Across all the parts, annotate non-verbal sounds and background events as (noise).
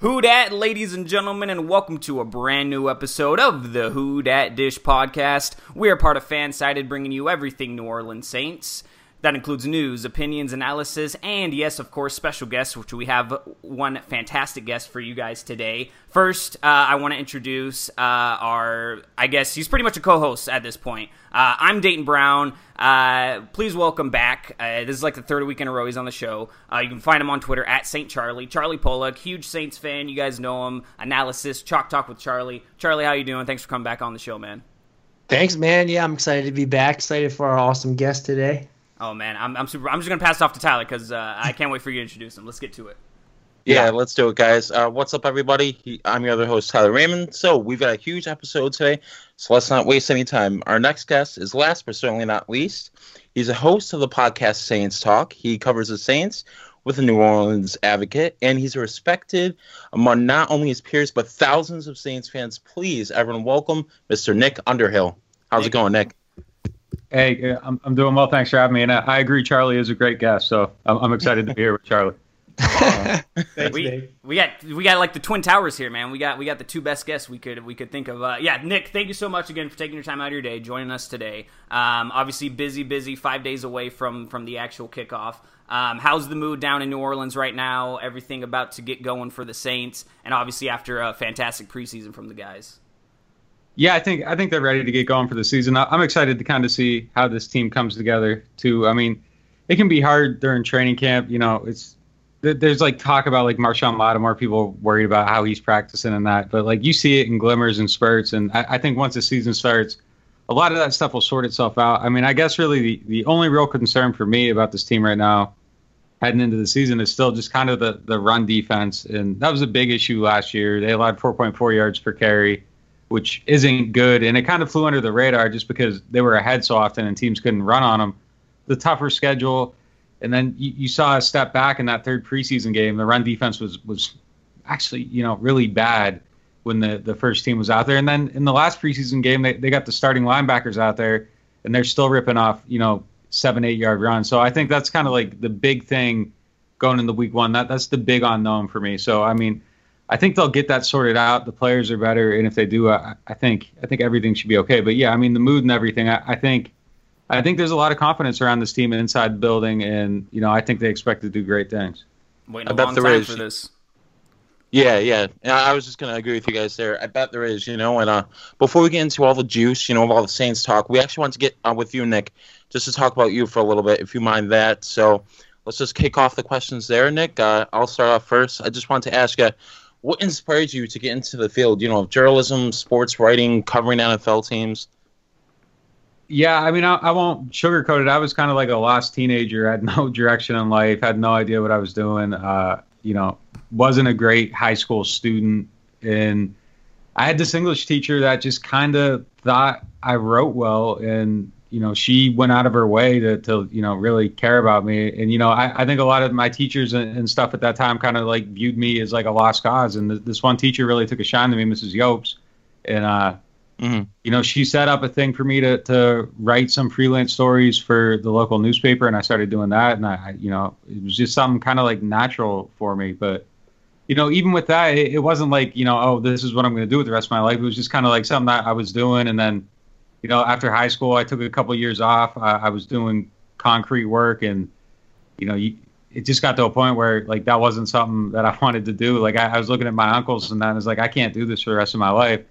Who dat, ladies and gentlemen, and welcome to a brand new episode of the Who Dat Dish podcast. We are part of Fansided, bringing you everything New Orleans Saints. That includes news, opinions, analysis, and yes, of course, special guests, which we have one fantastic guest for you guys today. First, uh, I want to introduce uh, our, I guess he's pretty much a co host at this point. Uh, I'm Dayton Brown. Uh, please welcome back. Uh, this is like the third week in a row he's on the show. Uh, you can find him on Twitter at Saint Charlie. Charlie Pollack, huge Saints fan. You guys know him. Analysis, Chalk Talk with Charlie. Charlie, how you doing? Thanks for coming back on the show, man. Thanks, man. Yeah, I'm excited to be back. Excited for our awesome guest today. Oh man, I'm I'm super. I'm just gonna pass it off to Tyler because uh, I can't wait for you to introduce him. Let's get to it. Yeah, yeah. let's do it, guys. Uh, what's up, everybody? I'm your other host, Tyler Raymond. So we've got a huge episode today, so let's not waste any time. Our next guest is last but certainly not least. He's a host of the podcast Saints Talk. He covers the Saints with the New Orleans Advocate, and he's respected among not only his peers but thousands of Saints fans. Please, everyone, welcome Mr. Nick Underhill. How's it going, Nick? Hey, I'm, I'm doing well. Thanks for having me. And I, I agree, Charlie is a great guest. So I'm, I'm excited to be here with Charlie. Uh, (laughs) Thanks, we, we got we got like the twin towers here, man. We got we got the two best guests we could we could think of. Uh, yeah, Nick, thank you so much again for taking your time out of your day, joining us today. Um, obviously busy, busy, five days away from from the actual kickoff. Um, how's the mood down in New Orleans right now? Everything about to get going for the Saints, and obviously after a fantastic preseason from the guys. Yeah, I think I think they're ready to get going for the season. I'm excited to kind of see how this team comes together. Too, I mean, it can be hard during training camp. You know, it's there's like talk about like Marshon Lattimore. People worried about how he's practicing and that, but like you see it in glimmers and spurts. And I, I think once the season starts, a lot of that stuff will sort itself out. I mean, I guess really the, the only real concern for me about this team right now, heading into the season, is still just kind of the the run defense, and that was a big issue last year. They allowed 4.4 yards per carry which isn't good. And it kind of flew under the radar just because they were ahead so often and teams couldn't run on them. The tougher schedule, and then you, you saw a step back in that third preseason game. The run defense was was actually you know really bad when the the first team was out there. And then in the last preseason game, they they got the starting linebackers out there, and they're still ripping off you know seven eight yard runs. So I think that's kind of like the big thing going into week one. That that's the big unknown for me. So I mean I think they'll get that sorted out. The players are better, and if they do, I, I think I think everything should be okay. But yeah, I mean the mood and everything. I, I, think I think there's a lot of confidence around this team inside the building, and you know I think they expect to do great things. Waiting a I bet long there time is. for this. Yeah, yeah. I was just gonna agree with you guys there. I bet there is, you know. And uh, before we get into all the juice, you know, of all the Saints talk, we actually want to get uh, with you, Nick, just to talk about you for a little bit, if you mind that. So let's just kick off the questions there, Nick. Uh, I'll start off first. I just want to ask you what inspired you to get into the field? You know, journalism, sports writing, covering NFL teams. Yeah, I mean, I, I won't sugarcoat it. I was kind of like a lost teenager. I had no (laughs) direction in life. Had no idea what I was doing. Uh, you know, wasn't a great high school student, and I had this English teacher that just kind of thought I wrote well, and you know, she went out of her way to, to you know, really care about me. And, you know, I, I think a lot of my teachers and, and stuff at that time kind of like viewed me as like a lost cause. And th- this one teacher really took a shine to me, Mrs. Yopes. And, uh, mm-hmm. you know, she set up a thing for me to, to write some freelance stories for the local newspaper. And I started doing that. And I, you know, it was just something kind of like natural for me. But, you know, even with that, it, it wasn't like, you know, oh, this is what I'm going to do with the rest of my life. It was just kind of like something that I was doing. And then, you know, after high school, I took a couple of years off. I, I was doing concrete work, and you know, you, it just got to a point where like that wasn't something that I (laughs) wanted to do. Like I, I was looking at my uncles, and I was like, I can't do this for the rest of my life.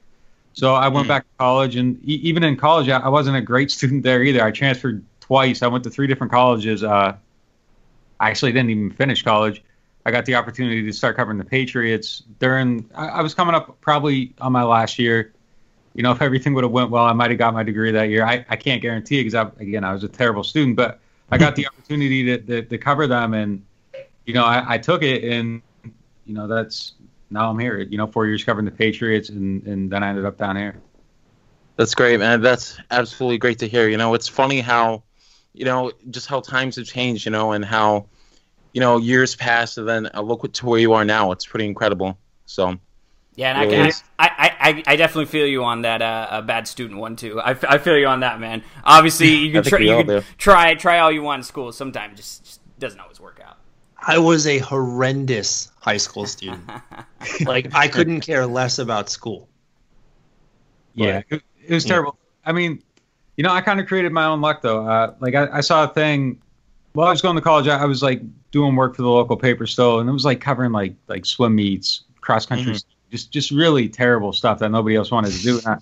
So I went mm. back to college, and e- even in college, I, I wasn't a great (laughs) student there either. I transferred twice. I went to three different colleges. Uh, I actually didn't even finish college. I got the opportunity to start covering the Patriots during. I, I was coming up probably on my last year you know, if everything would have went well, I might have got my degree that year. I, I can't guarantee because I, again, I was a terrible student, but I got the (laughs) opportunity to, to, to cover them, and you know, I, I, took it, and you know, that's now I'm here. You know, four years covering the Patriots, and and then I ended up down here. That's great, man. That's absolutely great to hear. You know, it's funny how, you know, just how times have changed. You know, and how, you know, years passed, and then uh, look to where you are now. It's pretty incredible. So. Yeah, and really I, I, I, I, definitely feel you on that uh, bad student one too. I, I feel you on that, man. Obviously, (laughs) you can, try, you can try try all you want in school. Sometimes just, just doesn't always work out. I was a horrendous high school student. (laughs) like I couldn't care less about school. Yeah, it, it was terrible. I mean, you know, I kind of created my own luck though. Uh, like I, I saw a thing while I was going to college. I, I was like doing work for the local paper still, and it was like covering like like swim meets, cross country, Mhm. Just just really terrible stuff that nobody else wanted to do. I,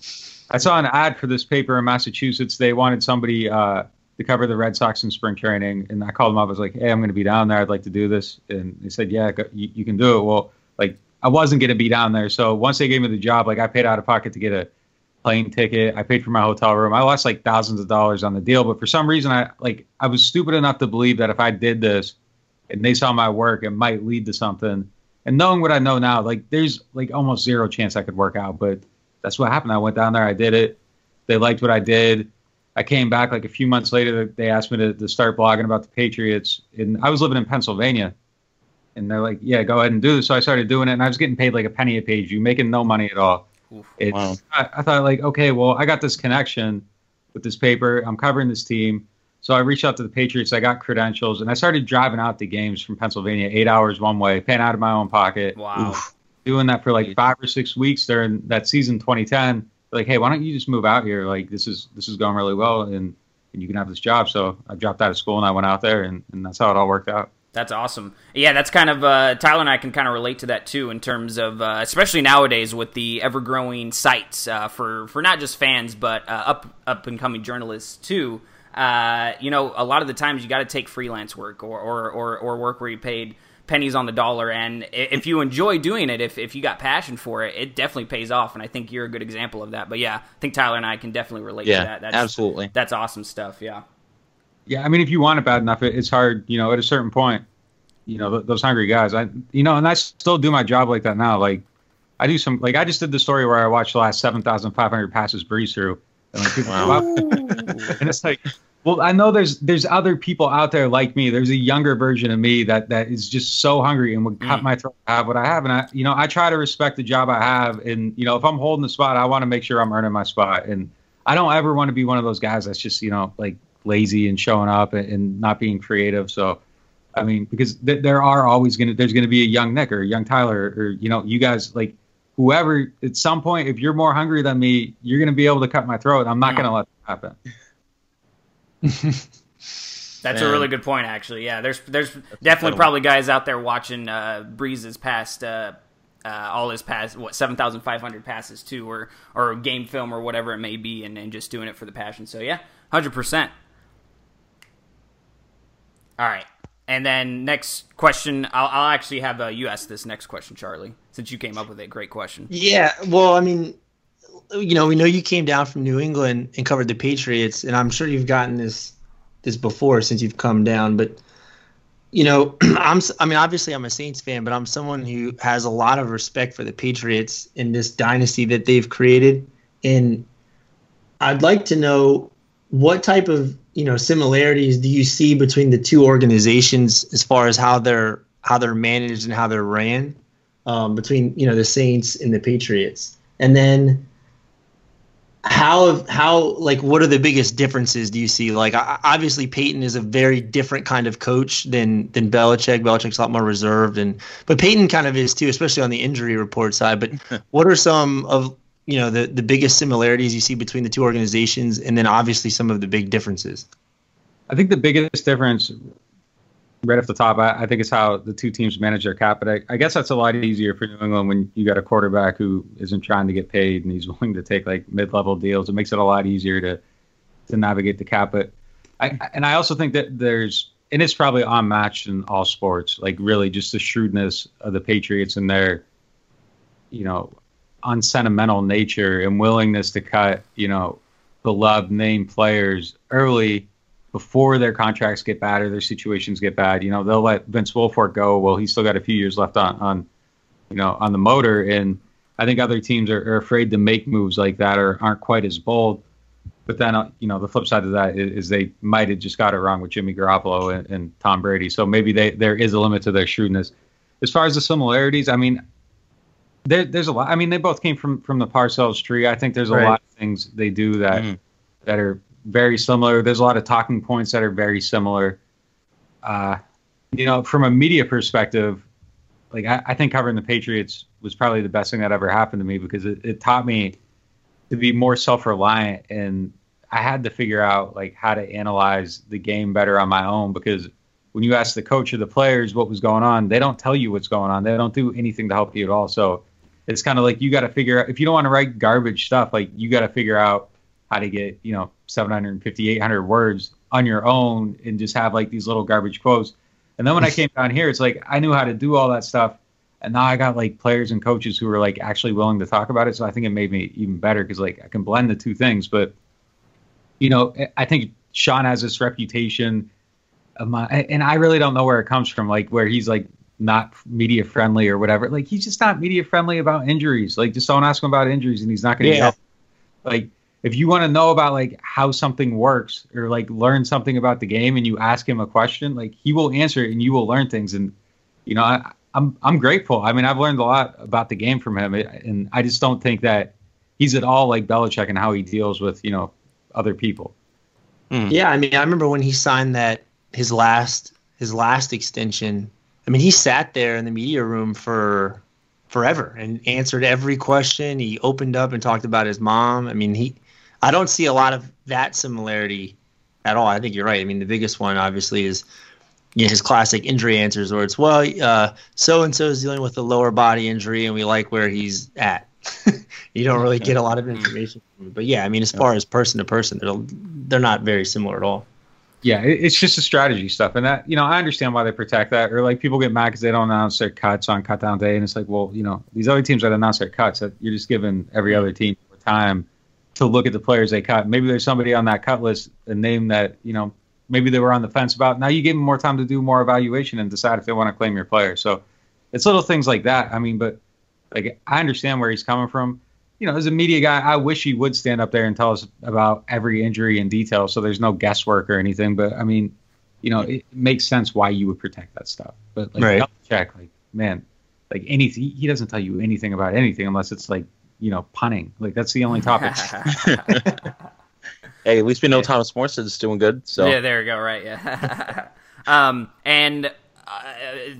I saw an ad for this paper in Massachusetts. They wanted somebody uh, to cover the Red Sox in spring training, and I called them up. I was like, "Hey, I'm going to be down there. I'd like to do this." And they said, "Yeah, you, you can do it." Well, like I wasn't going to be down there, so once they gave me the job, like I paid out of pocket to get a plane ticket. I paid for my hotel room. I lost like thousands of dollars on the deal, but for some reason, I like I was stupid enough to believe that if I did this and they saw my work, it might lead to something. And knowing what I know now, like there's like almost zero chance I could work out, but that's what happened. I went down there, I did it. They liked what I did. I came back like a few months later. They asked me to, to start blogging about the Patriots, and I was living in Pennsylvania. And they're like, "Yeah, go ahead and do this." So I started doing it, and I was getting paid like a penny a page. You making no money at all. Oof. It's, Wow. I, I thought like, okay, well, I got this connection with this paper. I'm covering this team. So I reached out to the Patriots. I got credentials, and I started driving out to games from Pennsylvania, eight hours one way, paying out of my own pocket. Wow. Oof. Doing that for like five or six weeks during that season 2010. Like, hey, why don't you just move out here? Like, this is this is going really well, and, and you can have this job. So I dropped out of school and I went out there, and, and that's how it all worked out. That's awesome. Yeah, that's kind of uh, Tyler and I can kind of relate to that too in terms of uh, especially nowadays with the ever growing sites uh, for for not just fans but uh, up up and coming journalists too. Uh, you know, a lot of the times you got to take freelance work or, or or or work where you paid pennies on the dollar, and if you enjoy doing it, if if you got passion for it, it definitely pays off. And I think you're a good example of that. But yeah, I think Tyler and I can definitely relate to that. That's, absolutely. That's awesome stuff. Yeah. Yeah, I mean, if you want it bad enough, it, it's hard. You know, at a certain point, you know, th- those hungry guys. I, you know, and I still do my job like that now. Like, I do some, like, I just did the story where I watched the last seven thousand five hundred passes Brees threw, and like people, Wow. wow. (laughs) and it's like, well, I know there's there's other people out there like me. There's a younger version of me that that is just so hungry and would cut Mm. my throat to have what I have. And I, you know, I try to respect the job I have, and you know, if I'm holding the spot, I want to make sure I'm earning my spot, and I don't ever want to be one of those guys that's just you know like lazy and showing up and, and not being creative. So, I mean, because th- there are always gonna there's gonna be a young Nick or a young Tyler or you know you guys like whoever at some point if you're more hungry than me, you're gonna be able to cut my throat. I'm not gonna let that happen. (laughs) That's a really good point, actually. Yeah, there's there's definitely incredible. probably guys out there watching uh, Brees's past uh, uh, all his past what seven thousand five hundred passes too, or or game film or whatever it may be, and, and just doing it for the passion. So yeah, hundred percent. All right, and then next question, I'll, I'll actually have uh, you ask this next question, Charlie, since you came up with it. Great question. Yeah, well, I mean, you know, we know you came down from New England and covered the Patriots, and I'm sure you've gotten this this before since you've come down. But you know, (clears throat) I'm I mean, obviously I'm a Saints fan, but I'm someone who has a lot of respect for the Patriots in this dynasty that they've created, and I'd like to know what type of you know similarities do you see between the two organizations as far as how they're how they're managed and how they're ran um, between you know the Saints and the Patriots, and then how how like what are the biggest differences do you see? Like obviously Payton is a very different kind of coach than than Belichick. Belichick's a lot more reserved, and but Payton kind of is too, especially on the injury report side. But (laughs) what are some of you know the the biggest similarities you see between the two organizations, and then obviously some of the big differences? I think the biggest difference, right off the top, I, I think it's how the two teams manage their cap. But I, I guess that's a lot easier for New England when you got a quarterback who isn't trying to get paid and he's (laughs) willing to take like mid-level deals. It makes it a lot easier to to navigate the cap. But I and I also think that there's and it's probably unmatched in all sports. Like really, just the shrewdness of the Patriots and their, you know, unsentimental nature and willingness to cut, you know, beloved name players early before their contracts get bad or their situations get bad. You know, they'll let Vince Wilfork go. Well, he's still got a few years left on, on you know, on the motor. And I think other teams are, are afraid to make moves like that or aren't quite as bold. But then, uh, you know, the flip side of that is, is they might have just got it wrong with Jimmy Garoppolo and, and Tom Brady. So maybe they there is a limit to their shrewdness. As far as the similarities, I mean, there, there's a lot. I mean, they both came from from the Parcells tree. I think there's a Right. lot of things they do that Mhm. that are very similar. There's a lot of talking points that are very similar. Uh, you know, from a media perspective, like I, I think covering the Patriots was probably the best thing that ever happened to me because it, it taught me to be more self-reliant and I had to figure out like how to analyze the game better on my own because when you ask the coach or the players what was going on, they don't tell you what's going on. They don't do anything to help you at all. So it's kind of like you got to figure out if you don't want to write garbage stuff, like you got to figure out how to get, you know, 750, 800 words on your own and just have like these little garbage quotes. And then when I (laughs) came down here, it's like I knew how to do all that stuff. And now I got like players and coaches who are like actually willing to talk about it. So I think it made me even better because like I can blend the two things. But, you know, I think Sean has this reputation my, and I really don't know where it comes from, like where he's like not media friendly or whatever. Like he's just not media friendly about injuries. Like just don't ask him about injuries, and he's not going to. Yeah. Like if you want to know about like how something works or like learn something about the game, and you ask him a question, like he will answer it, and you will learn things. And you know, I, I'm I'm grateful. I mean, I've learned a lot about the game from him, and I just don't think that he's at all like Belichick and how he deals with you know other people. Mm. Yeah, I mean, I remember when he signed that his last his last extension. I mean, he sat there in the media room for forever and answered every question. He opened up and talked about his mom. I mean, he I don't see a lot of that similarity at all. I think you're right. I mean, the biggest one obviously is you know, his classic injury answers where it's well, uh, so and so is dealing with a lower body injury and we like where he's at. (laughs) you don't really get a lot of information. But yeah, I mean, as far as person to person, they're they're not very similar at all yeah, it's just a strategy stuff, and that you know I understand why they protect that. Or like people get mad because they don't announce their cuts on cut down day, and it's like, well, you know, these other teams that announce their cuts, you're just giving every other team time to look at the players they cut. Maybe there's somebody on that cut list, a name that you know maybe they were on the fence about. Now you give them more time to do more evaluation and decide if they want to claim your player. So it's little things like that. I mean, but like I understand where he's coming from you know, as a media guy, I wish he would stand up there and tell us about every injury in detail, so there's no guesswork or anything. But I mean, you know, it makes sense why you would protect that stuff. But like, right. check, like, man, like anything, he doesn't tell you anything about anything unless it's like, you know, punting. Like that's the only topic. (laughs) hey, at least we know Thomas Morstead's doing good. So yeah, there we go. Right, yeah. (laughs) um, and uh,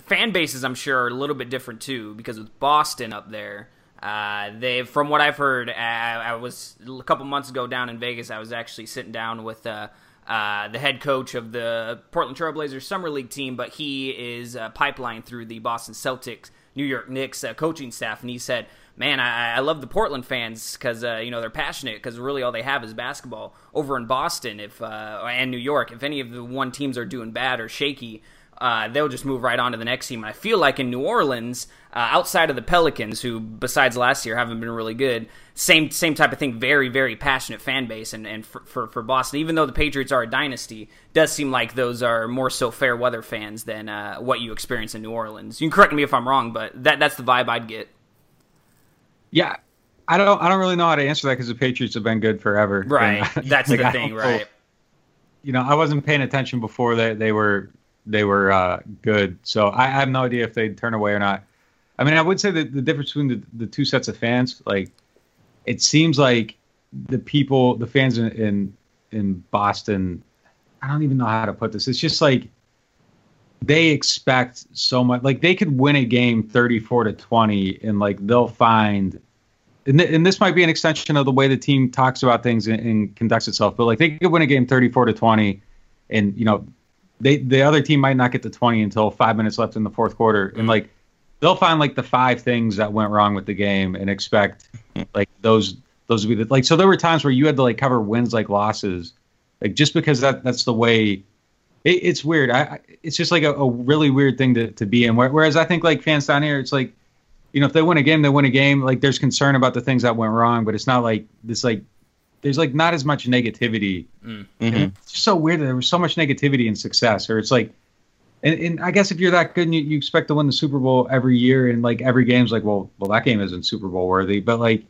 fan bases, I'm sure, are a little bit different too because with Boston up there uh, they, from what I've heard, I, I, was a couple months ago down in Vegas. I was actually sitting down with uh, uh, the head coach of the Portland Trailblazers summer league team, but he is uh, pipeline through the Boston Celtics, New York Knicks uh, coaching staff, and he said, "Man, I, I love the Portland fans because uh, you know they're passionate because really all they have is basketball. Over in Boston, if and New York, if any of the one teams are doing bad or shaky." Uh, they'll just move right on to the next team. And I feel like in New Orleans, uh, outside of the Pelicans, who besides last year haven't been really good, same same type of thing. Very very passionate fan base, and and for, for, for Boston, even though the Patriots are a dynasty, does seem like those are more so fair weather fans than uh, what you experience in New Orleans. You can correct me if I'm wrong, but that that's the vibe I'd get. Yeah, I don't I don't really know how to answer that because the Patriots have been good forever. Right, and, (laughs) that's like, the thing, right? You know, I wasn't paying attention before they they were they were uh, good. So I, I, have no idea if they'd turn away or not. I mean, I would say that the difference between the, the two sets of fans, like, it seems like the people, the fans in, in in Boston, I don't even know how to put this. It's just like they expect so much. Like they could win a game thirty-four to twenty, and like they'll find. And, th- and this might be an extension of the way the team talks about things and, and conducts itself, but like they could win a game thirty-four to twenty, and you know they the other team might not get to 20 until five minutes left in the fourth quarter, and mm. like they'll find like the five things that went wrong with the game and expect like those those would be the, like so there were times where you had to like cover wins like losses, like just because that that's the way. It, it's weird. I it's just like a, a, really weird thing to to be in. Whereas I think like fans down here, it's like. You know, if they win a game, they win a game. Like, there's concern about the things that went wrong, but it's not like this like there's like not as much negativity. Mm. Mm-hmm. It's so weird that there was so much negativity in success, or it's like, and, and I guess if you're that good and you, you expect to win the Super Bowl every year, and like every game's like, well, well, that game isn't Super Bowl worthy, but like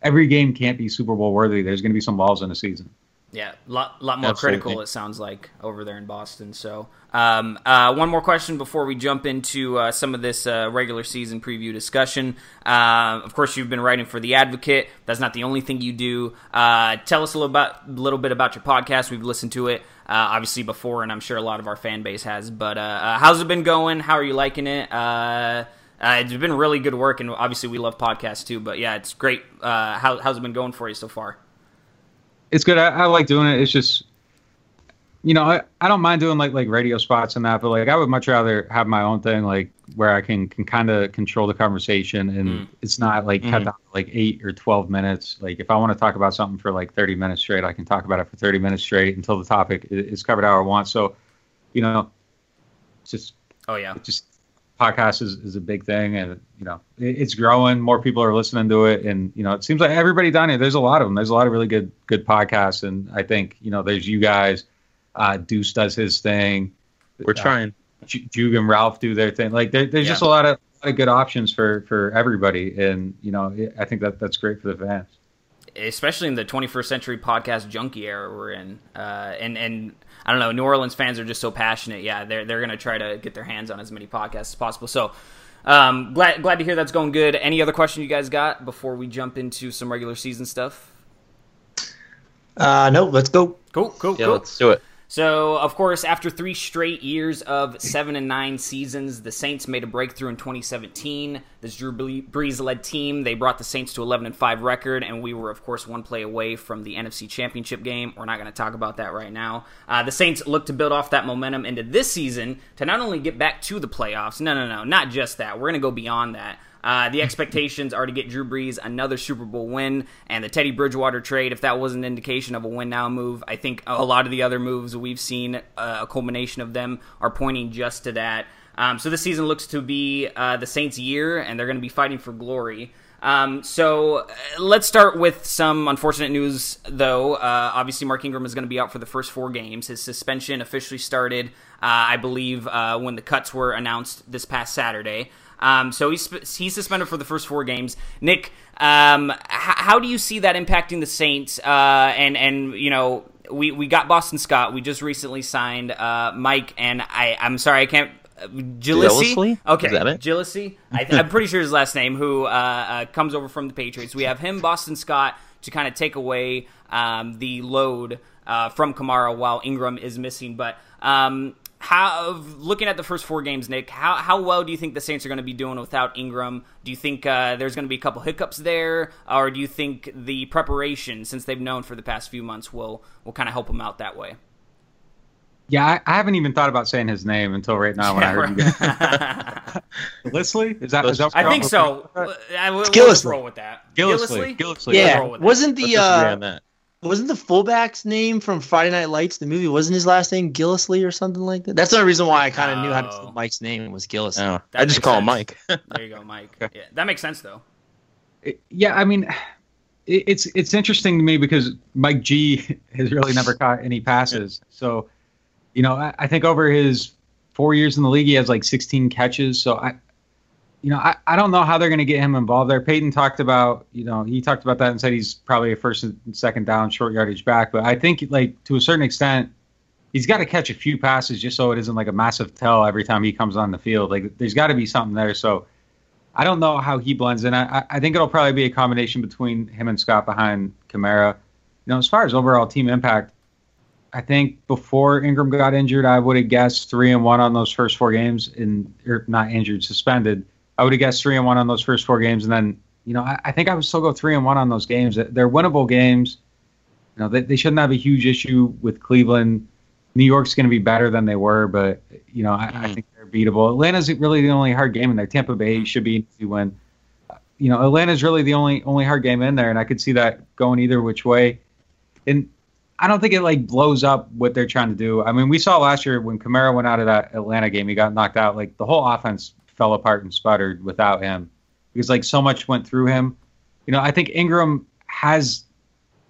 every game can't be Super Bowl worthy. There's going to be some balls in a season. Yeah, a lot, lot more Absolutely. critical. It sounds like over there in Boston. So, um, uh, one more question before we jump into uh, some of this uh, regular season preview discussion. Uh, of course, you've been writing for the Advocate. That's not the only thing you do. Uh, tell us a little about, a little bit about your podcast. We've listened to it uh, obviously before, and I'm sure a lot of our fan base has. But how's it been going? How are you liking it? Uh, it's been really good work, and obviously we love podcasts too. But yeah, it's great. Uh, how, how's it been going for you so far? It's good. I, I like doing it. It's just, you know, I, I don't mind doing like like radio spots and that, but like I would much rather have my own thing, like where I can can kind of control the conversation, and Mm. it's not like cut Mhm. down to like eight or twelve minutes. Like if I want to talk about something for like thirty minutes straight, I can talk about it for thirty minutes straight until the topic is covered how I want. So, you know, it's just Oh yeah, it just podcast is, is a big thing and you know it, it's growing. More people are listening to it. And you know it seems like everybody down here there's a lot of them. There's a lot of really good good podcasts. And i think you know there's you guys uh deuce does his thing. We're Uh, trying. Ju- Jug and ralph do their thing. Like there, there's Yeah. just a lot of, a lot of good options for for everybody. And you know it, i think that that's great for the fans. Especially in the 21st century podcast junkie era we're in. Uh, and and I don't know, New Orleans fans are just so passionate. Yeah, they're they're gonna try to get their hands on as many podcasts as possible. So. Um, glad glad to hear that's going good. Any other question you guys got before we jump into some regular season stuff? Uh, no, let's go. Cool, cool, Yeah, cool. let's do it. So, of course, after three straight years of seven and nine seasons, the Saints made a breakthrough in 2017. This Drew Brees-led team they brought the Saints to 11 and five record, and we were, of course, one play away from the NFC Championship game. We're not going to talk about that right now. Uh, the Saints look to build off that momentum into this season to not only get back to the playoffs. No, no, no, not just that. We're going to go beyond that. Uh, the expectations are to get Drew Brees another Super Bowl win, and the Teddy Bridgewater trade. If that was an indication of a win now move, I think a lot of the other moves we've seen, uh, a culmination of them, are pointing just to that. Um, so this season looks to be uh, the Saints' year, and they're going to be fighting for glory. Um, so uh, let's start with some unfortunate news, though. Uh, obviously, Mark Ingram is going to be out for the first four games. His suspension officially started, uh, I believe, uh, when the cuts were announced this past Saturday. Um, so he's he's suspended for the first four games. Nick, um, h- how do you see that impacting the Saints? Uh, and and you know we we got Boston Scott. We just recently signed uh, Mike, and I I'm sorry I can't. uh? Gillislee? Okay, Is that it? Gillislee. I, I'm pretty sure his last name. Who uh, uh, comes over from the Patriots? We have him, Boston Scott, to kind of take away um, the load uh, from Kamara while Ingram is missing. But um, how looking at the first four games, Nick, how how well do you think the Saints are going to be doing without Ingram? Do you think uh, there's going to be a couple hiccups there, or do you think the preparation, since they've known for the past few months, will will kind of help them out that way? yeah I, I haven't even thought about saying his name until right now when i heard you guys (laughs) Leslie? is that, is that I think so. I will It's we'll roll with that. Gillislee. Gillislee. Yeah, roll with that. wasn't the uh, on that. Wasn't the fullback's name from Friday Night Lights, the movie? Wasn't his last name Gillisley or something like that? That's the only reason why I kind of knew how to Oh. say Mike's name was Gillisley. Oh, I just makes call him. Mike. (laughs) There you go, Mike. Yeah, that makes sense though. It- yeah, I mean, it, it's it's interesting to me because Mike G (laughs) has really never caught any passes. So, you know, I, I think over his four years in the league, he has like 16 catches. So I, you know, I, I don't know how they're going to get him involved there. Payton talked about, you know, he talked about that and said he's probably a first and second down short yardage back. But I think like to a certain extent, he's got to catch a few passes just so it isn't like a massive tell every time he comes on the field. Like there's got to be something there. So. I don't know how he blends in. I, I- think it'll probably be a combination between him and Scott behind Kamara. You know, as far as overall team impact, I think before Ingram got injured, I would have guessed three and one on those first four games, in or not injured, suspended. I would have guessed three and one on those first four games, and then you know, I, I think I would still go three and one on those games. They're winnable games. You know, they, they shouldn't have a huge issue with Cleveland. New York's going to be better than they were, but you know, I, I Mhm. think they're beatable. Atlanta's really the only hard game in there. Tampa Bay should be an easy win. You know, Atlanta's really the only only hard game in there, and I could see that going either which way. And I don't think it like blows up what they're trying to do. I mean, we saw last year when Kamara went out of that Atlanta game, he got knocked out. Like the whole offense fell apart and sputtered without him because like so much went through him. You know, I think Ingram has,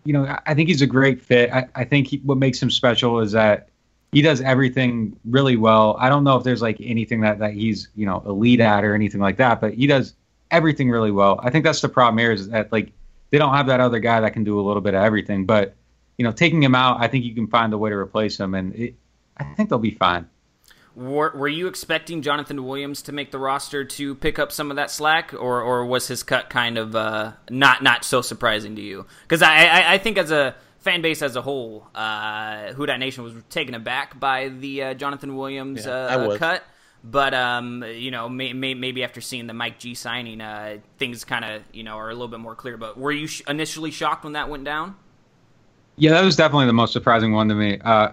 you know, I- think he's a great fit. I, I think he, what makes him special is that he does everything really well. I don't know if there's like anything that, that he's, you know, elite at or anything like that, but he does everything really well. I think that's the problem here is that like they don't have that other guy that can do a little bit of everything. But, you know, taking him out, I think you can find a way to replace him and it, I think they'll be fine. Were, were you expecting Jonathan Williams to make the roster to pick up some of that slack, or, or was his cut kind of uh, not not so surprising to you? Because I, I I think as a fan base as a whole, uh, Who Dat Nation was taken aback by the uh, Jonathan Williams Yeah, uh, I was. cut. But um, you know, may, may, maybe after seeing the Mike G signing, uh, things kind of you know are a little bit more clear. But were you sh- initially shocked when that went down? Yeah, that was definitely the most surprising one to me. Uh,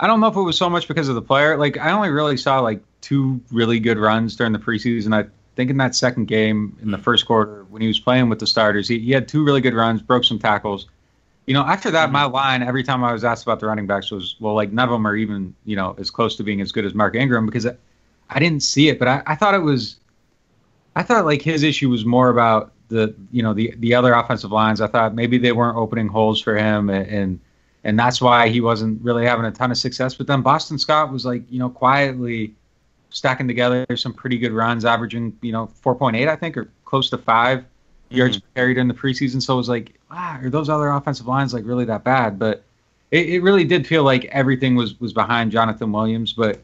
I don't know if it was so much because of the player. Like I only really saw like two really good runs during the preseason. I think in that second game in the hmm. first quarter when he was playing with the starters, he, he had two really good runs, broke some tackles. You know, after that, hmm. my line every time I was asked about the running backs was, well, like none of them are even you know as close to being as good as Mark Ingram because I, I didn't see it, but I, I thought it was, I thought like his issue was more about the you know the the other offensive lines. I thought maybe they weren't opening holes for him and. and and that's why he wasn't really having a ton of success. But then Boston Scott was like, you know, quietly stacking together some pretty good runs, averaging, you know, 4.8, I think, or close to 5 mm-hmm. yards carried in the preseason. So it was like, wow, are those other offensive lines like really that bad? But it, it really did feel like everything was was behind Jonathan Williams. But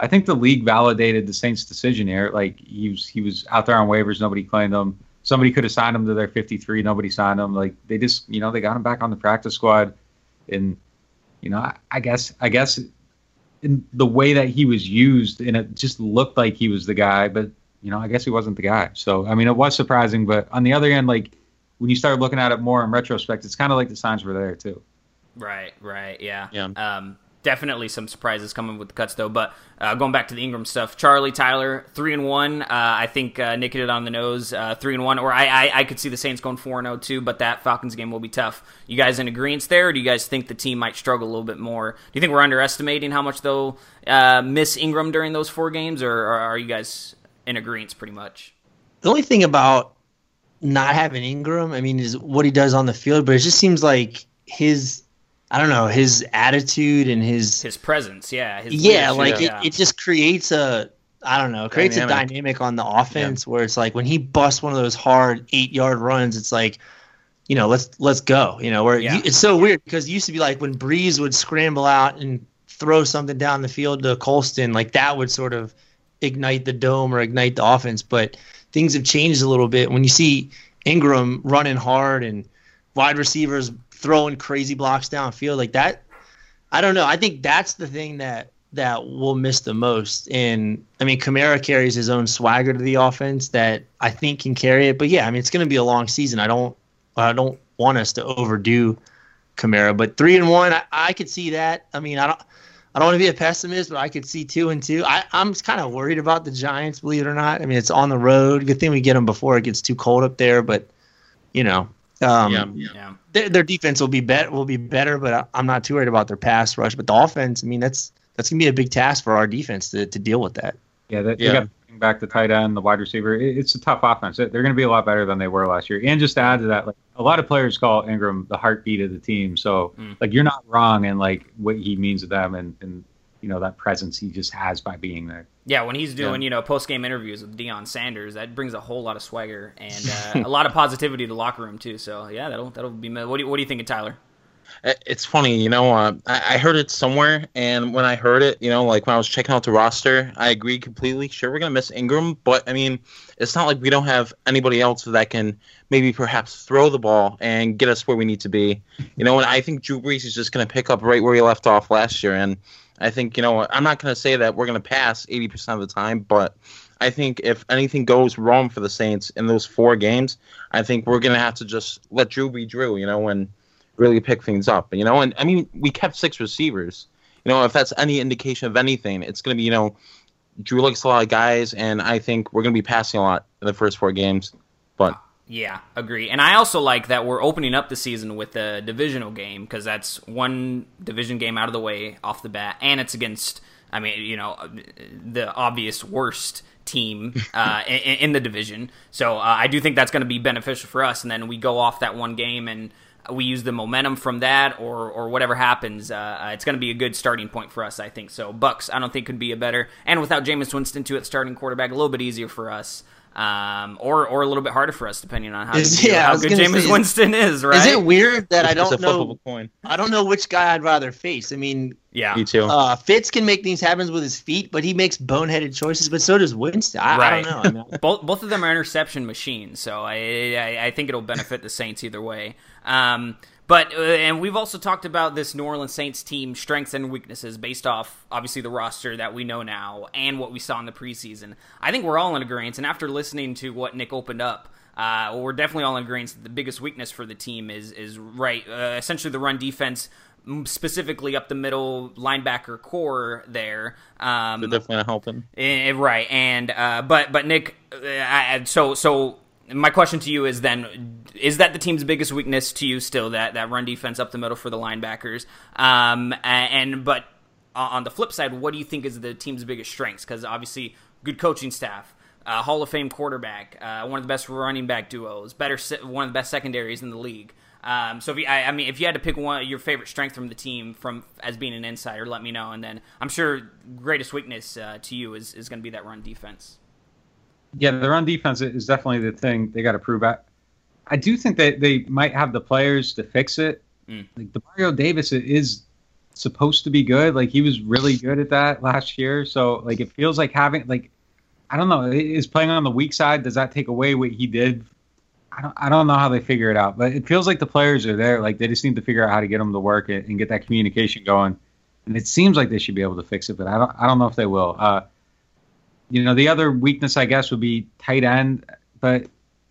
I think the league validated the Saints' decision here. Like he was he was out there on waivers, nobody claimed him. Somebody could have signed him to their 53, nobody signed him. Like they just, you know, they got him back on the practice squad and you know, I, I guess I guess in the way that he was used, and it just looked like he was the guy, but you know, I guess he wasn't the guy. So I mean, it was surprising, but on the other end, like when you start looking at it more in retrospect, it's kind of like the signs were there too. Right, right, yeah. Yeah. Um, definitely some surprises coming with the cuts though. But uh, going back to the Ingram stuff, Charlie Tyler three and one. Uh, I think uh, Nick hit it on the nose. Uh, three and one, or I, I, I could see the Saints going four and zero too. But that Falcons game will be tough. You guys in agreement there, or do you guys think the team might struggle a little bit more? Do you think we're underestimating how much they'll uh, miss Ingram during those four games, or, or are you guys in agreement pretty much? The only thing about not having Ingram, I mean, is what he does on the field, but it just seems like his I don't know his attitude and his his presence. Yeah, his yeah, like yeah. It, it just creates a I don't know creates dynamic. a dynamic on the offense yeah. where it's like when he busts one of those hard eight yard runs, it's like you know let's let's go. You know where yeah. you, it's so weird because it used to be like when Brees would scramble out and throw something down the field to Colston, like that would sort of ignite the dome or ignite the offense. But things have changed a little bit when you see Ingram running hard and wide receivers throwing crazy blocks downfield like that. I don't know. I think that's the thing that that we'll miss the most. And I mean, Kamara carries his own swagger to the offense that I think can carry it. But yeah, I mean, it's going to be a long season. I don't I don't want us to overdo Kamara, but three and one, I, I could see that. I mean, I don't. I don't want to be a pessimist, but I could see two and two. I, I'm kind of worried about the Giants, believe it or not. I mean, it's on the road. Good thing we get them before it gets too cold up there, but you know, um, yeah, yeah. Their, their, defense will be better. Will be better, but I'm not too worried about their pass rush. But the offense, I mean, that's that's gonna be a big task for our defense to, to deal with that. Yeah, that, yeah. got back the tight end, the wide receiver. It, it's a tough offense. They're going to be a lot better than they were last year. And just to add to that, like a lot of players call Ingram the heartbeat of the team. So mm. like you're not wrong in like what he means to them and and you know that presence he just has by being there. Yeah, when he's doing yeah. you know post game interviews with Deion Sanders, that brings a whole lot of swagger and uh, (laughs) a lot of positivity to the locker room too. So yeah, that'll that'll be. What do you, what do you think of Tyler? It's funny, you know. Uh, I, I heard it somewhere, and when I heard it, you know, like when I was checking out the roster, I agreed completely. Sure, we're gonna miss Ingram, but I mean, it's not like we don't have anybody else that can maybe perhaps throw the ball and get us where we need to be. You know, and I think Drew Brees is just gonna pick up right where he left off last year, and I think, you know, I'm not going to say that we're going to pass 80% of the time, but I think if anything goes wrong for the Saints in those four games, I think we're going to have to just let Drew be Drew, you know, and really pick things up, you know. And I mean, we kept six receivers. You know, if that's any indication of anything, it's going to be, you know, Drew likes a lot of guys, and I think we're going to be passing a lot in the first four games. But yeah, agree. And I also like that we're opening up the season with a divisional game because that's one division game out of the way off the bat, and it's against, I mean, you know, the obvious worst team (laughs) uh, in, in, the division. So uh, I do think that's going to be beneficial for us. And then we go off that one game and we use the momentum from that, or or whatever happens. Uh, uh it's going to be a good starting point for us, I think. So Bucks, I don't think could be a better, and without Jameis Winston too at starting quarterback, a little bit easier for us um, or or a little bit harder for us depending on how, is, yeah, how good Jameis say, Winston is. Right? Is it weird that I don't know? I don't know which guy I'd rather face. I mean, yeah, me too. Uh, Fitz can make things happen with his feet, but he makes boneheaded choices. But so does Winston. I, right. I don't know. (laughs) both both of them are interception machines, so I, I, I think it'll benefit the Saints either way. Um, But uh, and we've also talked about this New Orleans Saints team strengths and weaknesses based off obviously the roster that we know now and what we saw in the preseason. I think we're all in agreement. And after listening to what Nick opened up, uh, we're definitely all in agreement that the biggest weakness for the team is is right uh, essentially the run defense specifically up the middle linebacker core there. Um, They're definitely not helping. eh, right, and uh, but but Nick, uh, I, so so my question to you is then is that the team's biggest weakness to you still that that run defense up the middle for the linebackers? Um, and but on the flip side, what do you think is the team's biggest strengths? Because obviously, good coaching staff. Uh, Hall of Fame quarterback, uh, one of the best running back duos, better one of the best secondaries in the league. Um, so if you, I, I mean, if you had to pick one your favorite strength from the team from as being an insider, let me know. And then I'm sure greatest weakness uh, to you is, is going to be that run defense. Yeah, their run defense is definitely the thing they got to prove out. I do think that they might have the players to fix it. Mm. Like Demario Davis is supposed to be good. Like he was really good at that last year. So like it feels like having like I don't know is playing on the weak side. Does that take away what he did? I don't I don't know how they figure it out, but it feels like the players are there. Like they just need to figure out how to get them to work it and get that communication going. And it seems like they should be able to fix it, but I don't I don't know if they will. Uh, you know, the other weakness I guess would be tight end, but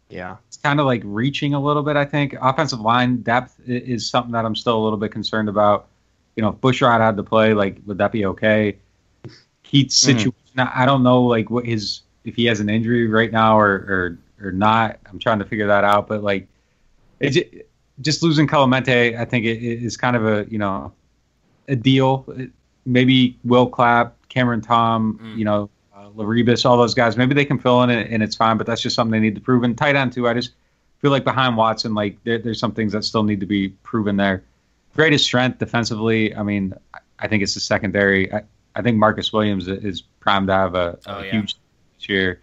Yeah. it's kind of like reaching a little bit. I think offensive line depth is something that I'm still a little bit concerned about. You know, if Bushrod had to play, like, would that be okay? Keith's Mhm. situation, I don't know, like, what his if he has an injury right now or or or not. I'm trying to figure that out, but like, it just losing Kelemete, I think it, it is kind of a you know a deal. It- Maybe Will Clapp, Cameron Tom, Mm. you know, LeRibeus, all those guys. Maybe they can fill in it and it's fine, but that's just something they need to prove. And tight end too. I just feel like behind Watson, like there, there's some things that still need to be proven there. Greatest strength defensively. I mean, I- I think it's the secondary. I, I think Marcus Williams is primed to have a, a Oh, yeah. huge this year.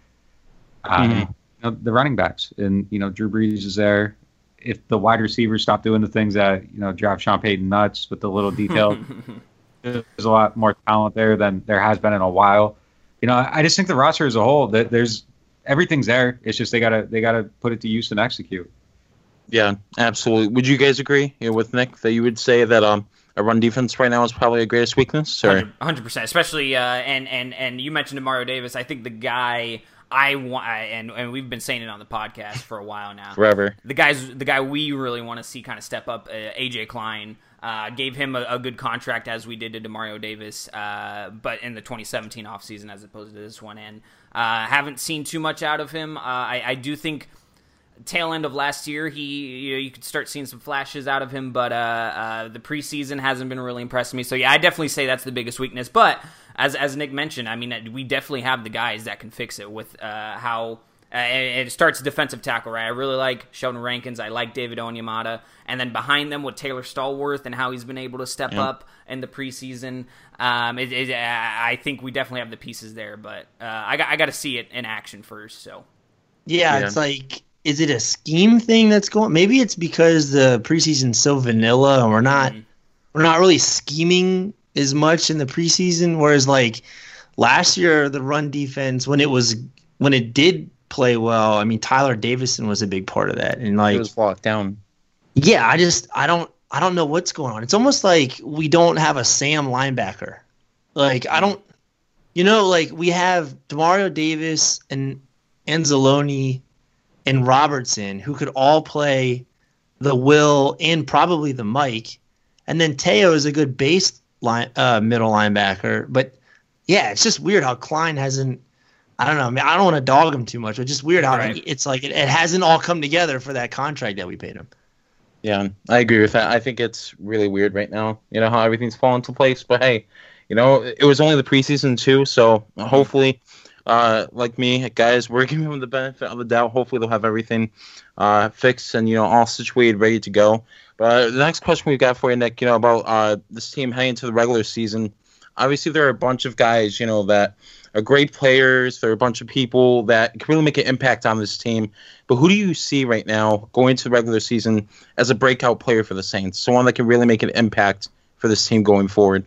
Uh, Mhm. you know, the running backs and you know Drew Brees is there. If the wide receivers stop doing the things that you know drive Sean Payton nuts with the little detail, (laughs) there's a lot more talent there than there has been in a while. You know, I I just think the roster as a whole that there's everything's there. It's just they gotta they gotta put it to use and execute. Yeah, absolutely. Would you guys agree you know, with Nick that you would say that um a run defense right now is probably a greatest weakness? Or Hundred percent, especially uh, and and and you mentioned Mario Davis. I think the guy I want, and and we've been saying it on the podcast for a while now. forever? The guys, the guy we really want to see kind of step up, uh, AJ Klein. Uh, gave him a, a good contract as we did to Demario Davis, uh, but in the 2017 offseason as opposed to this one. And uh, haven't seen too much out of him. Uh, I, I do think tail end of last year, he you, know, you could start seeing some flashes out of him, but uh, uh, the preseason hasn't been really impressing me. So yeah, I definitely say that's the biggest weakness. But as as Nick mentioned, I mean, we definitely have the guys that can fix it with how. Uh, and it starts defensive tackle, right? I really like Sheldon Rankins. I like David Onyemata, and then behind them with Taylor Stallworth and how he's been able to step Yeah. up in the preseason. Um, it, it, I think we definitely have the pieces there, but uh, I got I got to see it in action first. So Yeah, Yeah. it's like, is it a scheme thing that's going? Maybe it's because the preseason's so vanilla, and we're not Mhm. we're not really scheming as much in the preseason. Whereas like last year, the run defense when it was when it did play well, I mean Tyeler Davison was a big part of that, and like was locked down. yeah, I just I don't I don't know what's going on. It's almost like we don't have a Sam linebacker. Like I don't you know, like we have Demario Davis and Anzalone and Robertson who could all play the Will and probably the Mike. And then Te'o is a good base line uh, middle linebacker. But yeah, it's just weird how Klein hasn't I don't know. I mean, I don't want to dog him too much, but just weird how Right. it's like it, it hasn't all come together for that contract that we paid him. Yeah, I agree with that. I think it's really weird right now. You know how everything's falling into place, but hey, you know it was only the preseason too, so hopefully, uh, like me, guys, we're (laughs) giving them the benefit of the doubt. Hopefully, they'll have everything uh, fixed and you know all situated, ready to go. But the next question we've got for you, Nick, you know about uh, this team heading into the regular season. Obviously, there are a bunch of guys, you know, that are great players. There are a bunch of people that can really make an impact on this team. But who do you see right now going into the regular season as a breakout player for the Saints? Someone that can really make an impact for this team going forward.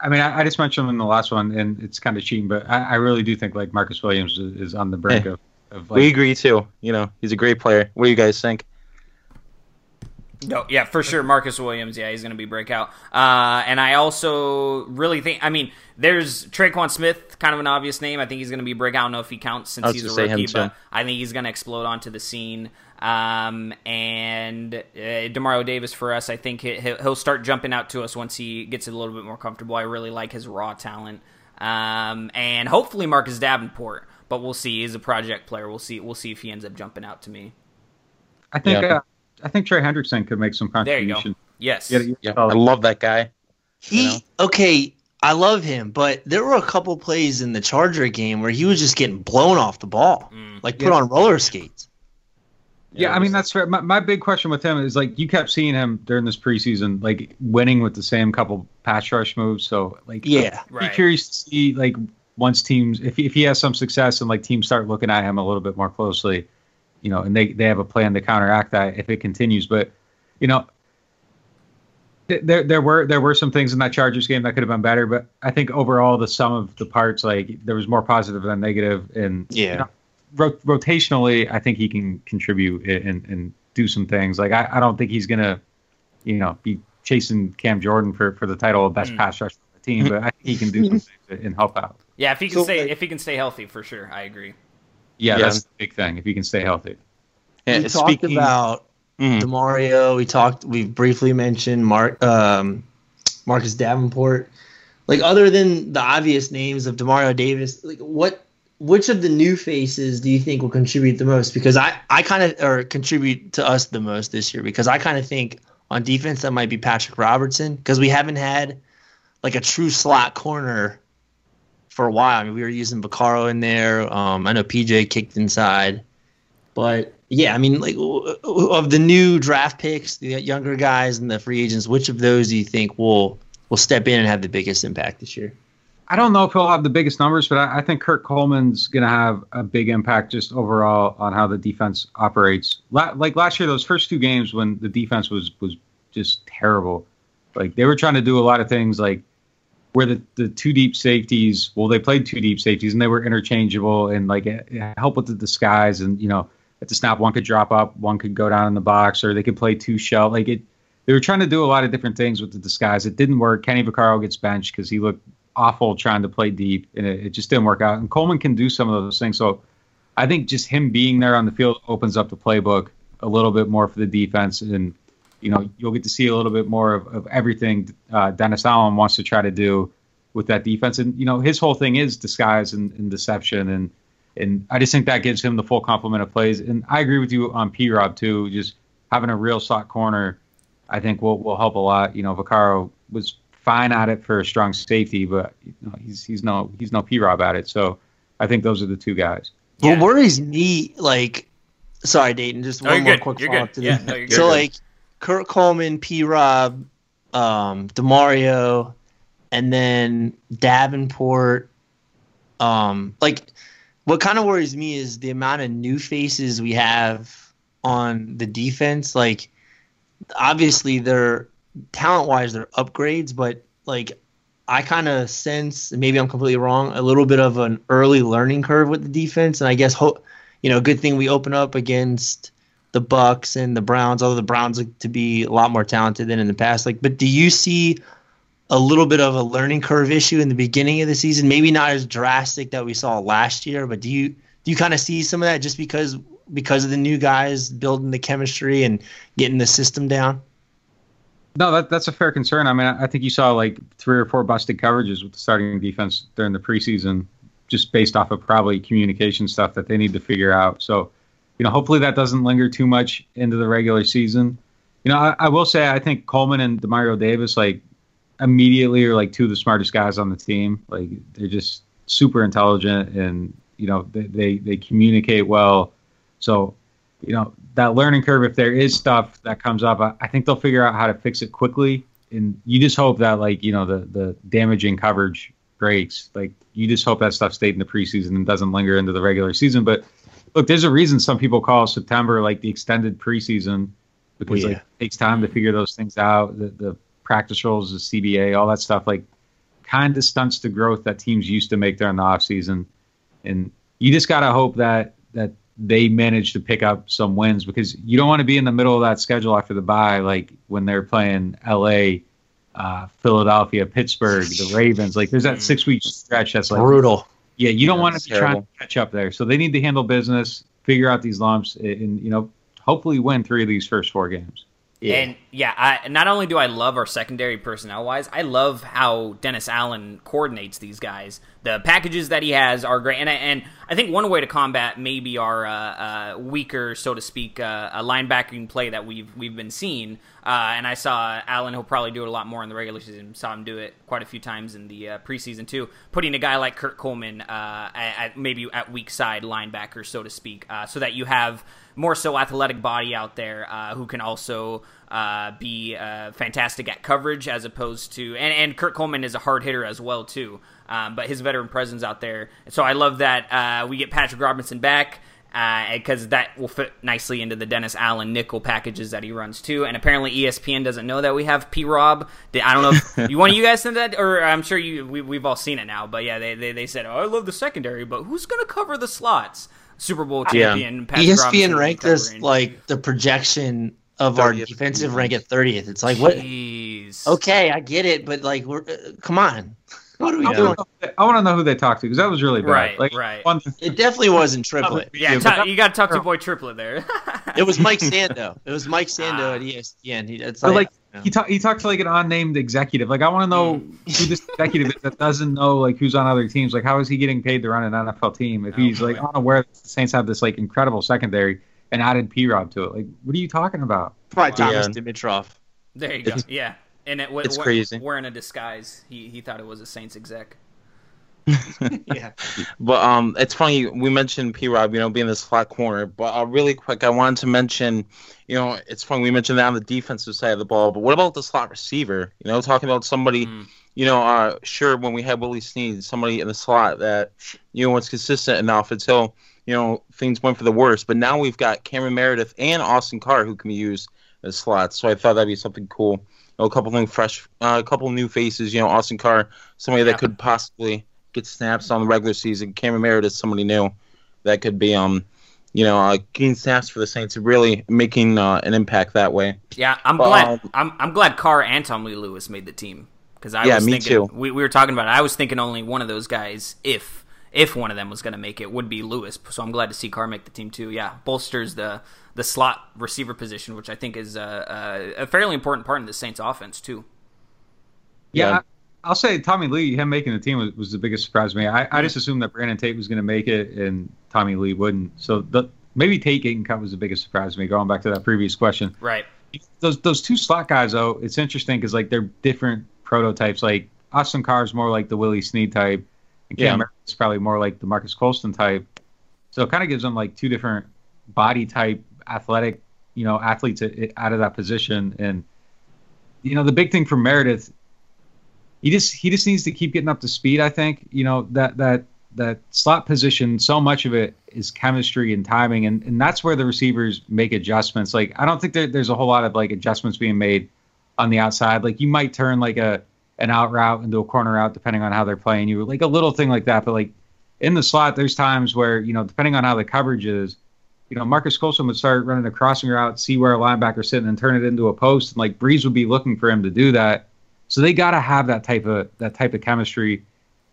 I mean, I, I just mentioned him in the last one, and it's kind of cheating, but I, I really do think like Marcus Williams is, is on the brink Hey, of, of we agree too. You know, he's a great player. What do you guys think? No, yeah, for sure. Marcus Williams, yeah, he's going to be breakout. Uh, and I also really think, I mean, there's Tre'Quan Smith, kind of an obvious name. I think he's going to be breakout. I don't know if he counts since he's a rookie, but I think he's going to explode onto the scene. Um, and uh, Demario Davis for us, I think he, will start jumping out to us once he gets a little bit more comfortable. I really like his raw talent. Um, and hopefully Marcus Davenport, but we'll see. He's a project player. We'll see. We'll see if he ends up jumping out to me. I think. Yeah. Uh, I think Trey Hendrickson could make some contribution. There you go. Yes. Yeah, yeah. I love that guy. He you know? okay. I love him, but there were a couple plays in the Charger game where he was just getting blown off the ball, mm. like put yeah. on roller skates. Yeah, yeah I mean that's fair. My, my big question with him is like you kept seeing him during this preseason, like winning with the same couple pass rush moves. So like, yeah, I'd right. be curious to see like once teams if if he has some success and like teams start looking at him a little bit more closely, you know, and they they have a plan to counteract that if it continues. But you know, there there were there were some things in that Chargers game that could have been better, but I think overall the sum of the parts, like there was more positive than negative, and yeah. You know, rotationally, I think he can contribute and, and do some things. Like I, I don't think he's gonna, you know, be chasing Cam Jordan for, for the title of best mm. pass rusher on the team, but I think he can do some (laughs) things and help out. Yeah, if he can so, stay if he can stay healthy, for sure, I agree. Yeah, yeah. that's the big thing. If you can stay healthy. And we speaking, talked about mm. Demario. We talked. We briefly mentioned Mark um, Marcus Davenport. Like other than the obvious names of Demario Davis, like what which of the new faces do you think will contribute the most? Because I, I kind of or contribute to us the most this year because I kind of think on defense that might be Patrick Robinson because we haven't had like a true slot corner for a while. I mean, we were using Vaccaro in there. Um, I know PJ kicked inside, but yeah, I mean, like of the new draft picks, the younger guys and the free agents, which of those do you think will will step in and have the biggest impact this year? I don't know if he'll have the biggest numbers, but I, I think Kurt Coleman's going to have a big impact just overall on how the defense operates. La- like last year, those first two games when the defense was was just terrible. Like they were trying to do a lot of things, like where the, the two deep safeties. Well, they played two deep safeties and they were interchangeable and like help with the disguise and you know at the snap one could drop up, one could go down in the box, or they could play two shell. Like it, they were trying to do a lot of different things with the disguise. It didn't work. Kenny Vaccaro gets benched because he looked awful trying to play deep, and it, it, just didn't work out. And Coleman can do some of those things. So I think just him being there on the field opens up the playbook a little bit more for the defense, and you know you'll get to see a little bit more of, of everything uh, Dennis Allen wants to try to do with that defense. And you know his whole thing is disguise and, and deception, and and I just think that gives him the full complement of plays. And I agree with you on P Rob too. Just having a real slot corner, I think will will help a lot. You know, Vaccaro was fine at it for a strong safety, but you know, he's he's no he's no P Rob at it. So I think those are the two guys. Yeah. What worries me, like, sorry, Dayton, just one more good. quick follow up to yeah, no, So like, Kurt Coleman, P Rob, um, Demario, and then Davenport. Um, like, what kind of worries me is the amount of new faces we have on the defense. Like, obviously they're talent wise, they're upgrades, but like I kind of sense, maybe I'm completely wrong, a little bit of an early learning curve with the defense. And I guess, ho- you know, good thing we open up against the Bucks and the Browns, although the Browns look to be a lot more talented than in the past. Like, but do you see a little bit of a learning curve issue in the beginning of the season? Maybe not as drastic that we saw last year, but do you do you kind of see some of that just because because of the new guys building the chemistry and getting the system down? No, that, that's a fair concern. I mean, I think you saw like three or four busted coverages with the starting defense during the preseason, just based off of probably communication stuff that they need to figure out. So, you know, hopefully that doesn't linger too much into the regular season. You know, I, I will say I think Coleman and Demario Davis like immediately are like two of the smartest guys on the team. Like they're just super intelligent and you know they they, they communicate well. So, you know, that learning curve, if there is stuff that comes up, I, I, think they'll figure out how to fix it quickly. And you just hope that, like, you know, the the damaging coverage breaks. Like, you just hope that stuff stayed in the preseason and doesn't linger into the regular season. But look, there's a reason some people call September like the extended preseason because yeah. like, it takes time to figure those things out. The, the practice rules, the CBA, all that stuff, like, kind of stunts the growth that teams used to make during the off season. And you just gotta hope that that they manage to pick up some wins because you don't want to be in the middle of that schedule after the bye, like when they're playing L.A., uh, Philadelphia, Pittsburgh, the Ravens. Like there's that Mm. six week stretch that's like Brutal. Yeah, you don't Yeah, want to be trying to catch up there. So they need to handle business, figure out these lumps, and you know hopefully win three of these first four games. Yeah. And yeah, I, not only do I love our secondary personnel wise, I love how Dennis Allen coordinates these guys. The packages that he has are great, and I, and I think one way to combat maybe our uh, uh, weaker, so to speak, uh, a linebacking play that we've we've been seeing. Uh, and I saw Allen. He'll probably do it a lot more in the regular season. Saw him do it quite a few times in the uh, preseason too. Putting a guy like Kurt Coleman uh, at, at maybe at weak side linebacker, so to speak, uh, so that you have more so athletic body out there uh, who can also uh, be uh, fantastic at coverage as opposed to and, and Kurt Coleman is a hard hitter as well too. Um, but his veteran presence out there. So I love that uh, we get Patrick Robinson back because that will fit nicely into the Dennis Allen nickel packages that he runs too. And apparently ESPN doesn't know that we have P Rob. I don't know if (laughs) you want you guys send that, or I'm sure you we, we've all seen it now. But yeah, they, they, they said, oh, I love the secondary, but who's going to cover the slots? Super Bowl Yeah. champion. Patrick ESPN be ranked us like the projection of our defensive rank at 30th. It's like what? Jeez. Okay, I get it, but like, we're uh, come on. What are we I doing? want to know, I wanna know who they talked to because that was really bad. Right, like, right. One, It definitely wasn't triplet. Yeah, Yeah, ta- but- you got to talk to boy Triplet there. (laughs) It was Mike Sando. It was Mike Sando at ESPN. He, it's But, like, like, he talked he talked to like an unnamed executive. Like I want to know hmm. who this executive is that doesn't know like who's on other teams. Like how is he getting paid to run an NFL team if he's like boy. unaware that the Saints have this like incredible secondary and added P Rob to it? Like what are you talking about? probably Thomas Yeah. Dimitroff. there you go. Yeah, and it, w- it's w- crazy. Wearing a disguise, he he thought it was a Saints exec. (laughs) Yeah. But um, it's funny we mentioned P. Rob, you know, being this flat corner. But uh, really quick, I wanted to mention, you know, it's funny we mentioned that on the defensive side of the ball. But what about the slot receiver? You know, talking about somebody, Mm. you know, uh, sure when we had Willie Snead, somebody in the slot that you know was consistent enough until you know things went for the worst. But now we've got Cameron Meredith and Austin Carr who can be used as slots. So I thought that'd be something cool. You know, a couple new fresh, uh, a couple new faces. You know, Austin Carr, somebody Yeah. that could possibly get snaps on the regular season. Cameron Meredith, somebody new that could be um, you know, uh, getting snaps for the Saints, really making uh, an impact that way. Yeah, I'm But, glad. um, I'm I'm glad Carr and Tommy Lee Lewis made the team because I Yeah, was me thinking too. We, we were talking about it. I was thinking only one of those guys, if if one of them was going to make it, would be Lewis. So I'm glad to see Carr make the team too. Yeah, bolsters the the slot receiver position, which I think is uh, uh, a fairly important part in the Saints' offense too. Yeah, Yeah. I, I'll say Tommy Lee, him making the team was, was the biggest surprise to me. I, I just assumed that Brandon Tate was going to make it and Tommy Lee wouldn't. So the, maybe Tate getting cut was the biggest surprise to me. Going back to that previous question, Right. those those two slot guys though, it's interesting because like they're different prototypes. Like Austin Carr is more like the Willie Snead type, and Cam Yeah. Meredith's probably more like the Marques Colston type. So it kind of gives them like two different body type, athletic, you know, athletes out of that position. And you know, the big thing for Meredith, he just he just needs to keep getting up to speed. I think you know that that that slot position. So much of it is chemistry and timing, and and that's where the receivers make adjustments. Like I don't think there, there's a whole lot of like adjustments being made on the outside. Like you might turn like a an out route into a corner route depending on how they're playing you, like a little thing like that. But like in the slot, there's times where you know depending on how the coverage is. You know, Marques Colston would start running a crossing route, see where a linebacker's sitting, and turn it into a post. And like Brees would be looking for him to do that. So they got to have that type of that type of chemistry.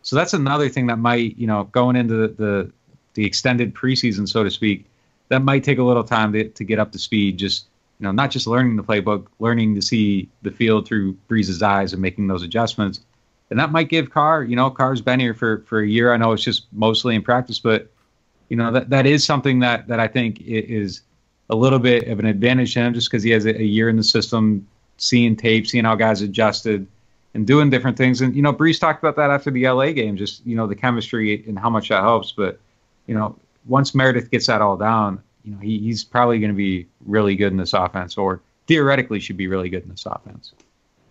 So that's another thing that might, you know, going into the the, the extended preseason, so to speak, that might take a little time to, to get up to speed. Just you know, not just learning the playbook, learning to see the field through Brees's eyes and making those adjustments. And that might give Carr, you know, Carr's been here for for a year. I know it's just mostly in practice, but you know that that is something that that I think is a little bit of an advantage to him, just because he has a, a year in the system, seeing tape, seeing how guys adjusted, and doing different things. And you know, Brees talked about that after the LA game, just you know the chemistry and how much that helps. But you know, once Meredith gets that all down, you know, he, he's probably going to be really good in this offense, or theoretically should be really good in this offense.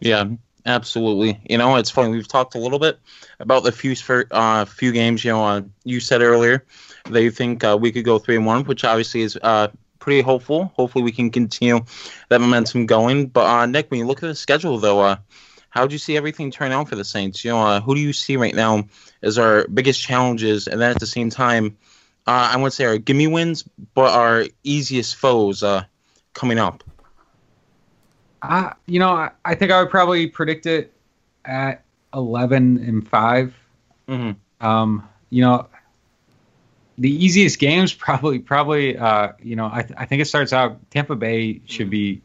Yeah, absolutely. You know, it's funny. We've talked a little bit about the few uh, few games. You know, uh, you said earlier you think uh, we could go three and one, which obviously is uh, pretty hopeful. Hopefully, we can continue that momentum going. But uh, Nick, when you look at the schedule, though, uh, how do you see everything turn out for the Saints? You know, uh, who do you see right now as our biggest challenges, and then at the same time, uh, I wouldn't say our gimme wins, but our easiest foes uh, coming up? Uh, you know, I, I think I would probably predict it at 11 and 5. Mm-hmm. Um, you know, the easiest games probably, probably, uh, you know, I, th- I think it starts out Tampa Bay should be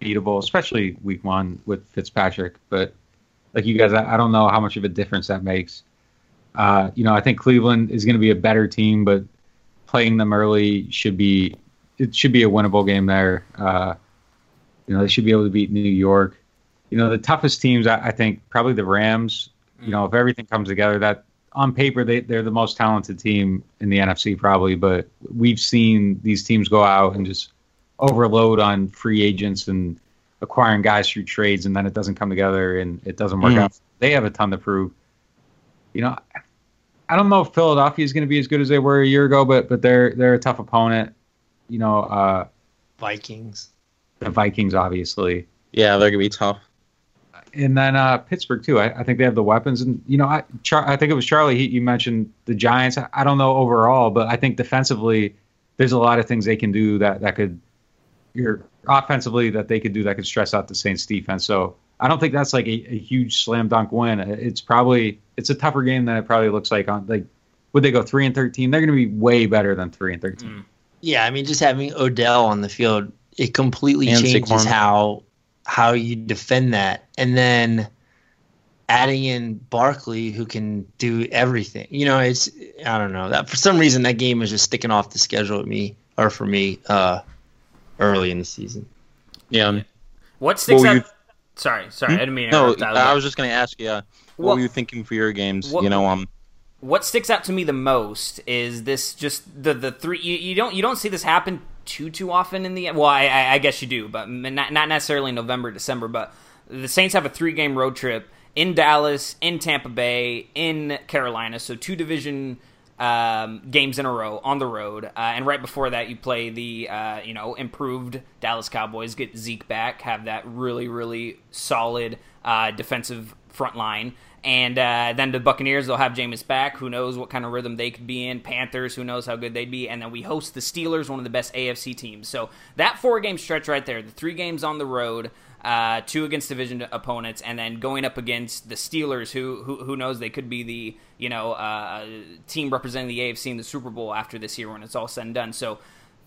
beatable, especially week one with Fitzpatrick. But like you guys, I, I don't know how much of a difference that makes. Uh, you know, I think Cleveland is going to be a better team, but playing them early should be it should be a winnable game there. Uh, you know, they should be able to beat New York. You know, the toughest teams, I, I think, probably the Rams. You know, if everything comes together, that on paper they they're the most talented team in the NFC probably, but we've seen these teams go out and just overload on free agents and acquiring guys through trades, and then it doesn't come together and it doesn't work Mhm. out. They have a ton to prove. You know, I don't know if Philadelphia is going to be as good as they were a year ago, but but they're they're a tough opponent. You know, uh, Vikings. the Vikings obviously, Yeah, they're gonna be tough. And then uh, Pittsburgh too. I, I think they have the weapons, and you know, I Char- I think it was Charlie. He, you mentioned the Giants. I, I don't know overall, but I think defensively, there's a lot of things they can do that that could, your offensively that they could do that could stress out the Saints defense. So I don't think that's like a, a huge slam dunk win. It's probably it's a tougher game than it probably looks like on like. Would they go three and thirteen? They're going to be way better than three and thirteen. Yeah, I mean, just having Odell on the field, it completely And changes Saquon. how how you defend that, and then adding in Barkley, who can do everything. You know, it's I don't know that for some reason that game is just sticking off the schedule at me or for me uh, early in the season. Yeah. What sticks What out? you- Sorry, sorry, I didn't mean to No, interrupt. I was just gonna ask you. Uh, what Well- were you thinking for your games? What- you know, um, what sticks out to me the most is this just the the three you, you don't you don't see this happen too too often in the well I, I guess you do but not not necessarily November December but the Saints have a three game road trip in Dallas in Tampa Bay in Carolina so two division um, games in a row on the road uh, and right before that you play the uh, you know improved Dallas Cowboys get Zeke back have that really really solid uh, defensive front line and uh, then the Buccaneers, they'll have Jameis back. Who knows what kind of rhythm they could be in? Panthers, who knows how good they'd be? And then we host the Steelers, one of the best AFC teams. So that four game stretch right there, the three games on the road, uh, two against division opponents, and then going up against the Steelers, who who, who knows they could be the you know uh, team representing the AFC in the Super Bowl after this year when it's all said and done. So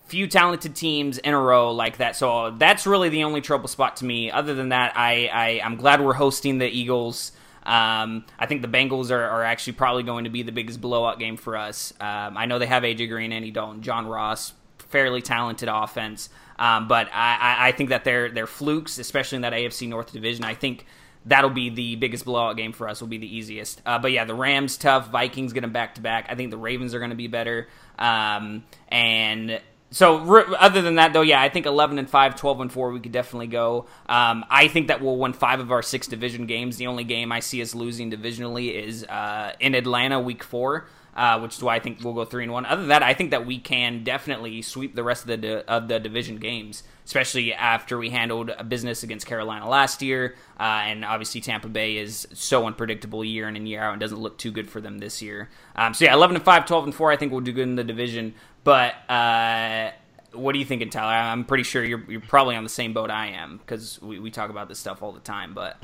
few talented teams in a row like that. So that's really the only trouble spot to me. Other than that, I, I I'm glad we're hosting the Eagles. Um, I think the Bengals are, are actually probably going to be the biggest blowout game for us. Um, I know they have AJ Green, Andy Dalton, John Ross, fairly talented offense, um, but I, I, think that they're they're flukes, especially in that AFC North division. I think that'll be the biggest blowout game for us. Will be the easiest. Uh, but yeah, the Rams tough. Vikings get them back to back. I think the Ravens are going to be better. Um, and so other than that though yeah i think 11 and 5 12 and 4 we could definitely go um, i think that we'll win five of our six division games the only game i see us losing divisionally is uh, in atlanta week four uh, which is why I think we'll go three and one. Other than that, I think that we can definitely sweep the rest of the di- of the division games, especially after we handled a business against Carolina last year, uh, and obviously Tampa Bay is so unpredictable year in and year out, and doesn't look too good for them this year. Um, so yeah, 11 and 5, 12 and four, I think we'll do good in the division. But uh, what are you thinking, Tyler? I'm pretty sure you're you're probably on the same boat I am because we, we talk about this stuff all the time. But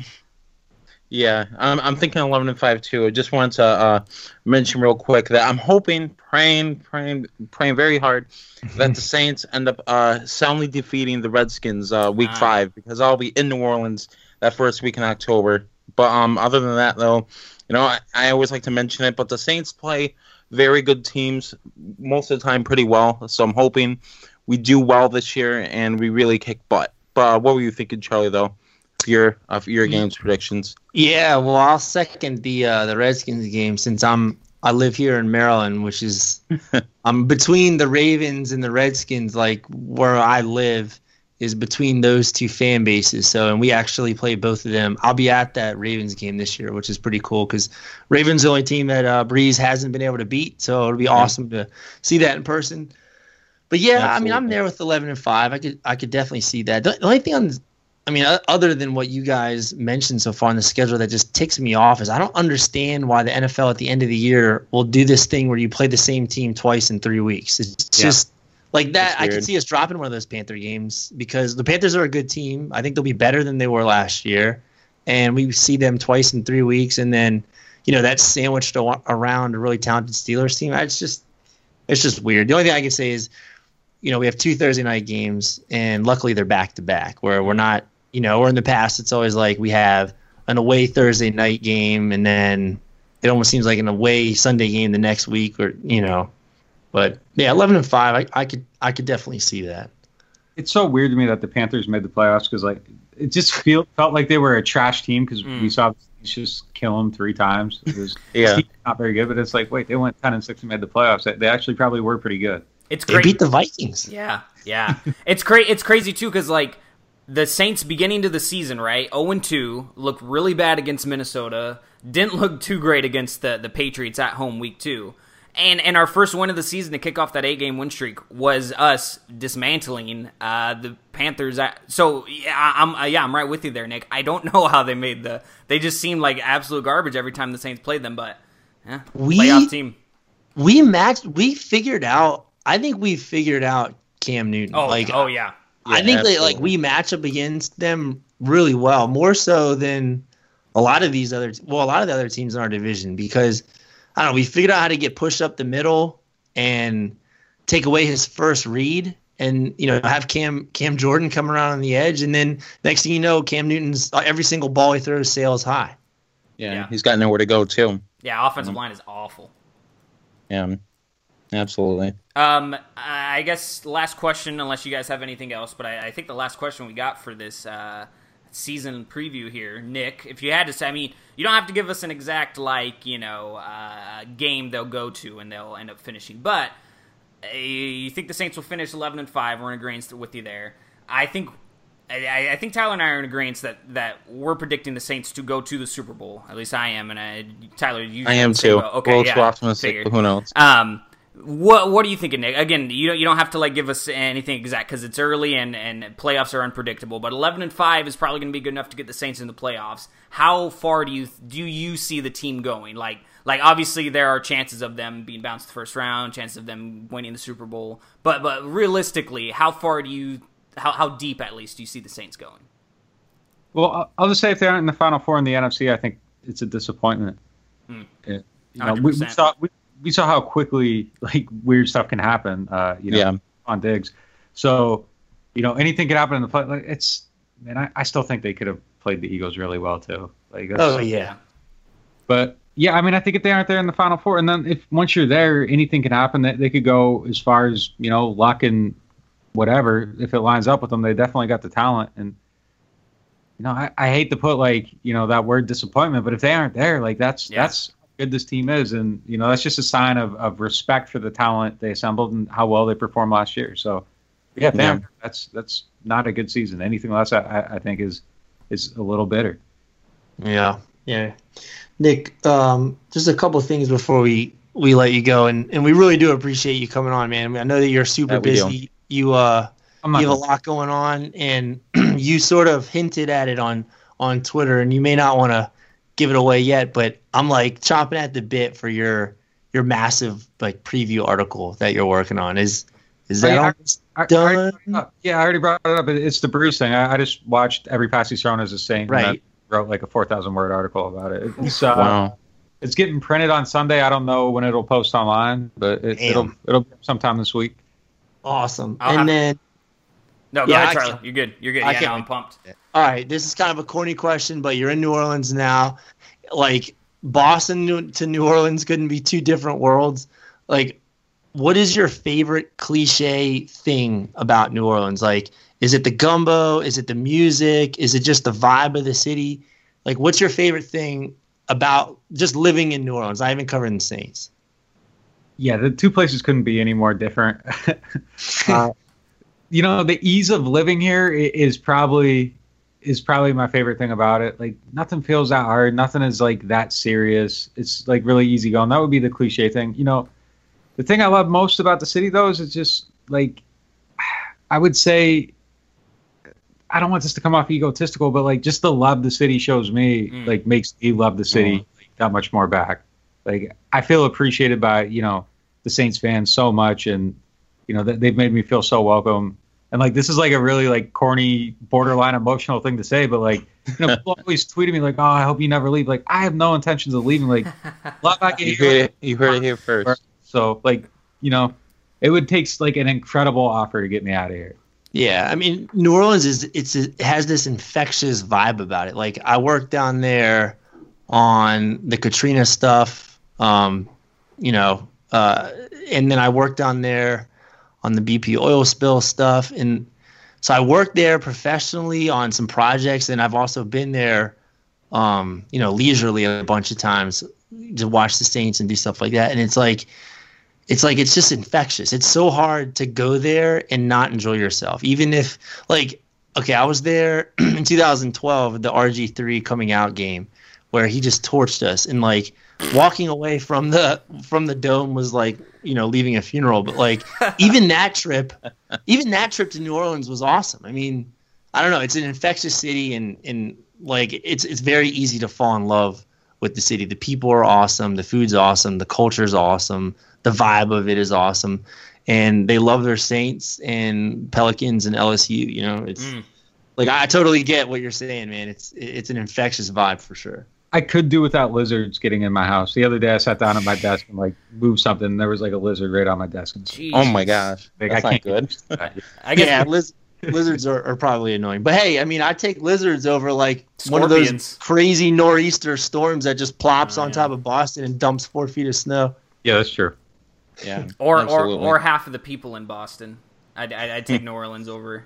Yeah, I'm, I'm thinking 11 and 5 too. I just wanted to uh, mention real quick that I'm hoping, praying, praying, praying very hard (laughs) that the Saints end up uh, soundly defeating the Redskins uh, week Ah. five because I'll be in New Orleans that first week in October. But um, other than that, though, you know, I, I always like to mention it, but the Saints play very good teams most of the time pretty well. So I'm hoping we do well this year and we really kick butt. But uh, what were you thinking, Charlie, though? For your, for your games predictions? Yeah, well, I'll second the uh, the Redskins game since I'm I live here in Maryland, which is (laughs) I'm between the Ravens and the Redskins. Like where I live is between those two fan bases. So, and we actually play both of them. I'll be at that Ravens game this year, which is pretty cool because Ravens the only team that uh, Brees hasn't been able to beat. So it'll be awesome to see that in person. But yeah, I mean, I'm there with 11 and five. I could I could definitely see that. The, the only thing on I mean, other than what you guys mentioned so far in the schedule, that just ticks me off is I don't understand why the NFL at the end of the year will do this thing where you play the same team twice in three weeks. It's Yeah. just like that. I can see us dropping one of those Panther games because the Panthers are a good team. I think they'll be better than they were last year, and we see them twice in three weeks, and then you know that's sandwiched around a really talented Steelers team. It's just it's just weird. The only thing I can say is you know, we have two Thursday night games, and luckily they're back to back. Where we're not, you know, or in the past it's always like we have an away Thursday night game, and then it almost seems like an away Sunday game the next week, or you know. But yeah, eleven and five, I, I could I could definitely see that. It's so weird to me that the Panthers made the playoffs because like it just feel felt like they were a trash team because Mm. we saw the Saints just kill them three times. It was (laughs) Yeah. not very good, but it's like wait, they went ten and six and made the playoffs. They, they actually probably were pretty good. It's great. They great. beat the Vikings. Yeah, yeah. it's cra- It's crazy too because like the Saints beginning to the season, right? Zero and two, looked really bad against Minnesota. Didn't look too great against the the Patriots at home week two. And and our first win of the season to kick off that eight game win streak was us dismantling uh, the Panthers. So yeah, I- I'm uh, yeah I'm right with you there, Nick. I don't (laughs) know how they made the. They just seemed like absolute garbage every time the Saints played them, but yeah, We- playoff team. We matched. We figured out. I think we figured out Cam Newton. Oh, like oh yeah. I think that like we match up against them really well, more so than a lot of these other well, a lot of the other teams in our division because I don't know, we figured out how to get pushed up the middle and take away his first read and you know have Cam Cam Jordan come around on the edge and then next thing you know Cam Newton's uh, every single ball he throws sails high. Yeah, Yeah. he's got nowhere to go too. Yeah, offensive line is awful. Yeah, absolutely. Um, I guess last question, unless you guys have anything else, but I, I think the last question we got for this uh, season preview here, Nick, if you had to say, I mean, you don't have to give us an exact like you know uh, game they'll go to and they'll end up finishing, but uh, you think the Saints will finish eleven and five? We're in agreement with you there. I think. I, I think Tyler and I are in agreement that, that we're predicting the Saints to go to the Super Bowl. At least I am, and I, Tyler, you I am too. Okay, a little yeah, too optimistic, but who knows? Um, what what are you thinking, Nick? Again, you don't you don't have to like give us anything exact because it's early and and playoffs are unpredictable. But eleven and five is probably going to be good enough to get the Saints in the playoffs. How far do you do you see the team going? Like like obviously there are chances of them being bounced the first round, chances of them winning the Super Bowl. But but realistically, how far do you how how deep at least do you see the Saints going? Well, I'll- I'll just say if they aren't in the final four in the NFC, I think it's a disappointment. Hmm. Yeah. You know, we, we saw we, we saw how quickly like weird stuff can happen. Uh, you know, Yeah. on Diggs. So, you know, anything can happen in the play. Like it's man, I, I still think they could have played the Eagles really well too. Like, Oh yeah. but yeah, I mean, I think if they aren't there in the final four, and then if once you're there, anything can happen. That they could go as far as you know, luck and whatever. If it lines up with them, they definitely got the talent. And you know, I, I hate to put like you know that word disappointment, but if they aren't there, like that's Yeah. that's how good this team is, and you know that's just a sign of, of respect for the talent they assembled and how well they performed last year. So yeah, they Yeah. that's that's not a good season. Anything less, I, I I think is is a little bitter. Yeah, yeah. Nick, um, just a couple things before we we let you go, and and we really do appreciate you coming on, man. I know that you're super Yeah, we do. busy. You uh, you have a lot going on, and (clears throat) you sort of hinted at it on on Twitter, and you may not want to give it away yet, but I'm like chomping at the bit for your your massive like preview article that you're working on. Is is that yeah, almost I- I done? already brought it up. yeah, I already brought it up. It's the Brees thing. I, I just watched every pass he's thrown as a Saint. and Right. I wrote like a four thousand word article about it. It's uh, wow. it's getting printed on Sunday. I don't know when it'll post online, but it, Damn. it'll it'll be sometime this week. awesome? I'll and have- then No, go Yeah, ahead, Charlie. You're good. You're good. I yeah, can't- no, I'm pumped. All right, this is kind of a corny question, but you're in New Orleans now. Like Boston to New Orleans couldn't be two different worlds. Like, what is your favorite cliche thing about New Orleans? Like, is it the gumbo? Is it the music? Is it just the vibe of the city? Like, what's your favorite thing about just living in New Orleans? I haven't covered the Saints. Yeah, the two places couldn't be any more different. (laughs) uh, you know, the ease of living here is probably is probably my favorite thing about it. Like nothing feels that hard. Nothing is like that serious. It's like really easy going. That would be the cliche thing. You know, the thing I love most about the city though is it's just like (sighs) I would say I don't want this to come off egotistical, but like just the love the city shows me, Mm. like makes me love the city like, that much more back. Like I feel appreciated by you know the Saints fans so much, and you know that they've made me feel so welcome. And like this is like a really like corny, borderline emotional thing to say, but like you know people (laughs) always tweeting me like, "Oh, I hope you never leave." Like I have no intentions of leaving. Like (laughs) love I You get heard here. it. You heard it here first. So like you know, it would take like an incredible offer to get me out of here. Yeah, I mean, New Orleans is it's it has this infectious vibe about it. Like I worked down there on the Katrina stuff, um, you know, uh, and then I worked down there on the BP oil spill stuff, and so I worked there professionally on some projects, and I've also been there, um, you know, leisurely a bunch of times to watch the Saints and do stuff like that, and it's like it's like it's just infectious. It's so hard to go there and not enjoy yourself, even if like okay, I was there (clears throat) in 2012 the RG3 coming out game where he just torched us. And like walking away from the from the dome was like you know leaving a funeral. But like even that trip even that trip to New Orleans was awesome. I mean I don't know. It's an infectious city and and like it's it's very easy to fall in love with the city. The people are awesome. The food's awesome. The culture's awesome. The vibe of it is awesome. And they love their Saints and Pelicans and LSU you know it's Mm. like I totally get what you're saying man. It's it's an infectious vibe for sure I could do without lizards getting in my house. The other day, I sat down at my desk and like moved something. And there was like a lizard right on my desk. And Jeez. Oh my gosh, like, that's (laughs) I not good. I guess yeah, liz- lizards are, are probably annoying. But hey, I mean, I take lizards over like one of those crazy nor'easter storms that just plops Oh, on yeah. top of Boston and dumps four feet of snow. Yeah, that's true. Yeah, (laughs) or, or or half of the people in Boston. I'd, I'd, I'd take (laughs) New Orleans over.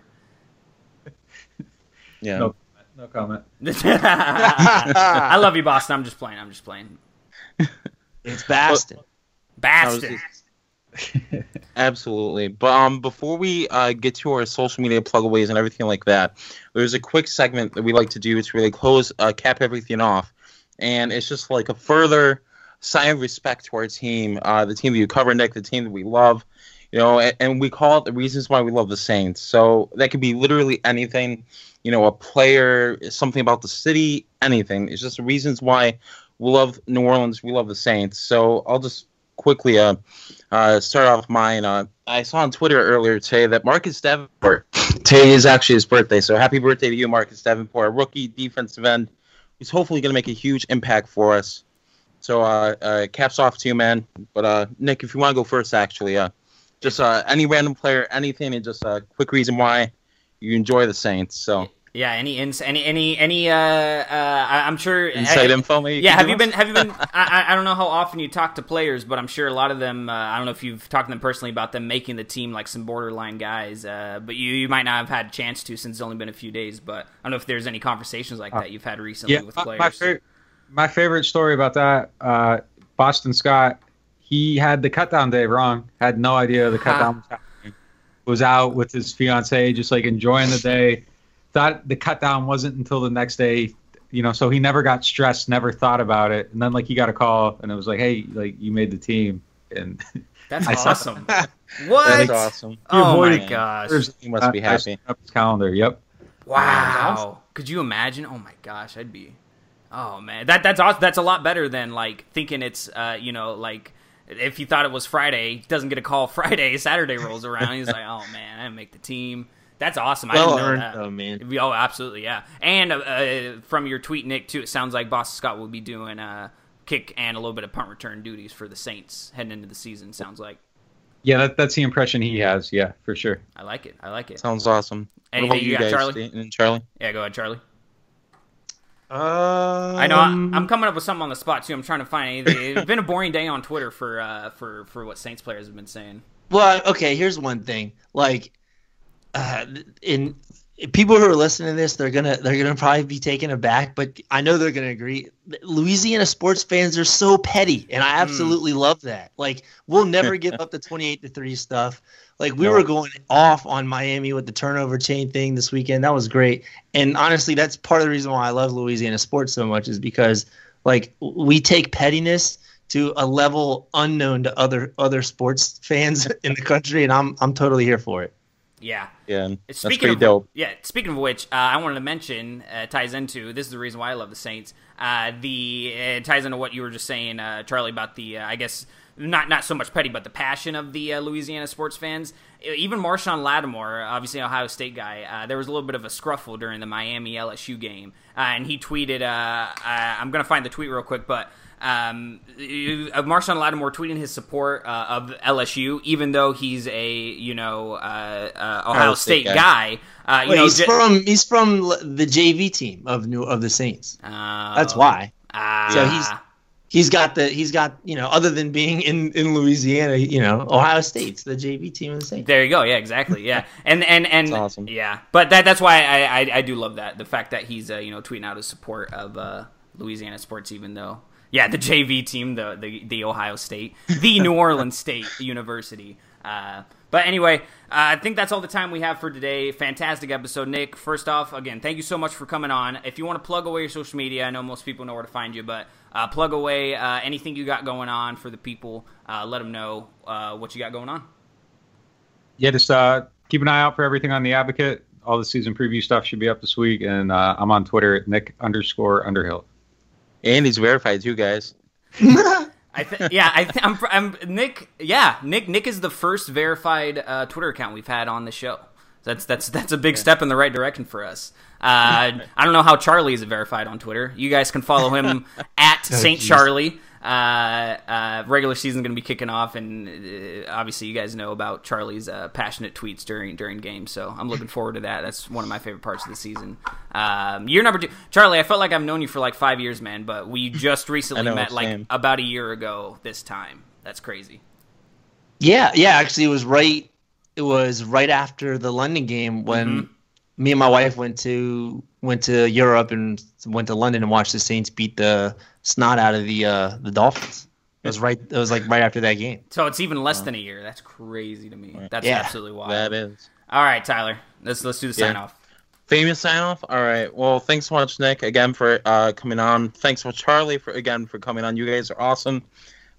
yeah. No, no comment. (laughs) (laughs) I love you, Boston. I'm just playing. I'm just playing. It's Boston. I was Boston. just- (laughs) Absolutely. But um, before we uh, get to our social media plugaways and everything like that, there's a quick segment that we like to do to really close, uh, cap everything off, and it's just like a further sign of respect to our team, uh, the team that you cover, Nick, the team that we love, you know, and, and we call it the reasons why we love the Saints. So that could be literally anything, you know, a player, something about the city, anything. It's just the reasons why we love New Orleans, we love the Saints. So I'll just quickly uh, uh, start off mine. Uh, I saw on Twitter earlier today that Marcus Davenport, today is actually his birthday, so happy birthday to you, Marcus Davenport, a rookie defensive end who's hopefully going to make a huge impact for us. So uh, uh, caps off to you, man. But uh, Nick, if you want to go first, actually, uh, just uh, any random player, anything, and just a quick reason why you enjoy the Saints. So Yeah. Any ins- any any any uh uh I'm sure inside info, maybe. Yeah, have you been? Have you been? I, I- don't know how often you talk to players, but I'm sure a lot of them. Uh, I don't know if you've talked to them personally about them making the team, like some borderline guys. Uh, but you you might not have had a chance to since it's only been a few days. But I don't know if there's any conversations like that you've had recently Yeah, with players. my, favorite, my favorite story about that, uh, Boston Scott, he had the cut down day wrong. Had no idea the cut (laughs) down was out with his fiance, just like enjoying the day. Thought the cut down wasn't until the next day, you know. So he never got stressed, never thought about it. And then like he got a call, and it was like, hey, like you made the team, and (laughs) That's I saw- awesome. what? That's awesome. Oh my avoided- gosh! He must be I- I happy. set up his calendar. Yep. Wow. Could you imagine? Oh my gosh, I'd be. Oh man, that that's awesome. That's a lot better than like thinking it's uh you know like if he thought it was Friday, doesn't get a call (laughs) Friday, Saturday rolls around, he's like, oh man, I didn't make the team. That's awesome. I Well didn't know earned, that. though, man. Oh, absolutely, yeah. And uh, uh, from your tweet, Nick, too, it sounds like Boston Scott will be doing uh, kick and a little bit of punt return duties for the Saints heading into the season. Sounds like Yeah, that, that's the impression he has. Yeah, for sure. I like it. I like it. Sounds awesome. Anything what about you you got, guys, Charlie? And Charlie? Yeah, go ahead, Charlie. Um, I know I, I'm coming up with something on the spot too. I'm trying to find anything. It's (laughs) been a boring day on Twitter for uh, for for what Saints players have been saying. Well, okay. Here's one thing. Like, uh, in people who are listening to this, they're gonna they're gonna probably be taken aback, but I know they're gonna agree. Louisiana sports fans are so petty, and I hmm. absolutely love that. Like, we'll never give up the (laughs) 28 to three stuff. Like, we No. were going off on Miami with the turnover chain thing this weekend. That was great, and honestly, that's part of the reason why I love Louisiana sports so much is because like we take pettiness to a level unknown to other other sports fans (laughs) in the country, and I'm I'm totally here for it. Yeah. Yeah, Speaking pretty of, dope. Yeah, speaking of which, uh, I wanted to mention uh, ties into this is the reason why I love the Saints. Uh, the it ties into what you were just saying, uh, Charlie, about the uh, I guess not not so much petty, but the passion of the uh, Louisiana sports fans. Even Marshon Lattimore, obviously Ohio State guy, uh, there was a little bit of a scruffle during the Miami LSU game, uh, and he tweeted. Uh, uh, I'm gonna find the tweet real quick, but um, uh, Marshon Lattimore tweeting his support uh, of LSU, even though he's a you know uh, uh, Ohio State, State guy. Uh, you Wait, know, he's j- from he's from the JV team of New of the Saints. uh, That's why. Ah, So he's he's got the he's got you know other than being in in Louisiana, you know Ohio State's the JV team of the Saints. There you go. Yeah, exactly. Yeah, (laughs) and and and That's awesome. yeah, but that that's why I, I I do love that the fact that he's uh, you know tweeting out his support of uh, Louisiana sports, even though yeah the JV team, the the, the Ohio State, the (laughs) New Orleans State University. Uh, but anyway, uh, I think that's all the time we have for today. Fantastic episode, Nick. First off, again, thank you so much for coming on. If you want to plug away your social media, I know most people know where to find you, but uh, plug away uh, anything you got going on for the people. Uh, let them know uh, what you got going on. Yeah, just uh, keep an eye out for everything on the Advocate. All the season preview stuff should be up this week, and uh, I'm on Twitter at Nick underscore Underhill. And he's verified too, guys. (laughs) I th- yeah, I th- I'm, I'm Nick. Yeah, Nick. Nick is the first verified uh, Twitter account we've had on the show. That's that's that's a big step in the right direction for us. Uh, I don't know how Charlie is verified on Twitter. You guys can follow him (laughs) at Saint geez. Charlie. Uh, uh, regular season going to be kicking off, and uh, obviously you guys know about Charlie's uh, passionate tweets during during games. So I'm looking (laughs) forward to that. That's one of my favorite parts of the season. Um, year number two, Charlie. I felt like I've known you for like five years, man, but we (laughs) just recently know, met like same. about a year ago this time. That's crazy. Yeah, yeah. Actually, it was right. It was right after the London game when Mm-hmm. me and my wife went to went to Europe and went to London and watched the Saints beat the snot out of the uh, the Dolphins. It was right. It was like right after that game. So it's even less than a year. That's crazy to me. That's Yeah. absolutely wild. That is. All right, Tyler. Let's let's do the Yeah. sign off. Famous sign off. All right. Well, thanks so much, Nick, again for uh, coming on. Thanks for Charlie for again for coming on. You guys are awesome.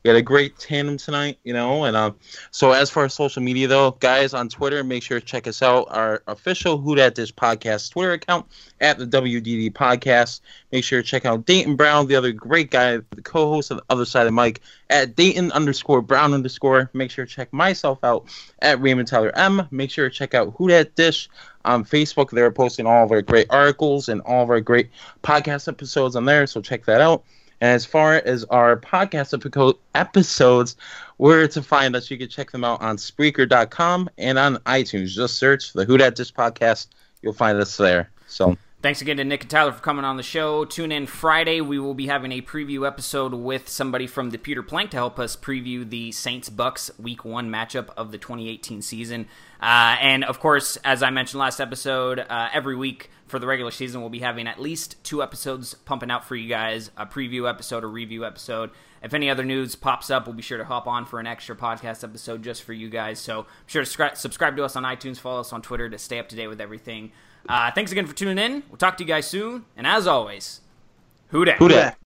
We had a great tandem tonight, you know. And uh, so, as for our social media, though, guys on Twitter, make sure to check us out. Our official Who Dat Dish podcast Twitter account at the WDD podcast. Make sure to check out Dayton Brown, the other great guy, the co-host of the other side of the mic at Dayton underscore Brown underscore. Make sure to check myself out at Raymond Tyler M. Make sure to check out Who Dat Dish on Facebook. They're posting all of our great articles and all of our great podcast episodes on there, so check that out. As far as our podcast episodes, where to find us, you can check them out on Spreaker.com and on iTunes. Just search the Who Dat Dish podcast. You'll find us there. So Thanks again to Nick and Tyler for coming on the show. Tune in Friday. We will be having a preview episode with somebody from the Pewter Plank to help us preview the Saints Bucks Week One matchup of the 2018 season. Uh, and of course, as I mentioned last episode, uh, every week for the regular season, we'll be having at least two episodes pumping out for you guys a preview episode, a review episode. If any other news pops up, we'll be sure to hop on for an extra podcast episode just for you guys. So be sure to scri- subscribe to us on iTunes, follow us on Twitter to stay up to date with everything. Uh, thanks again for tuning in. We'll talk to you guys soon. And as always, who dat? Who Dat?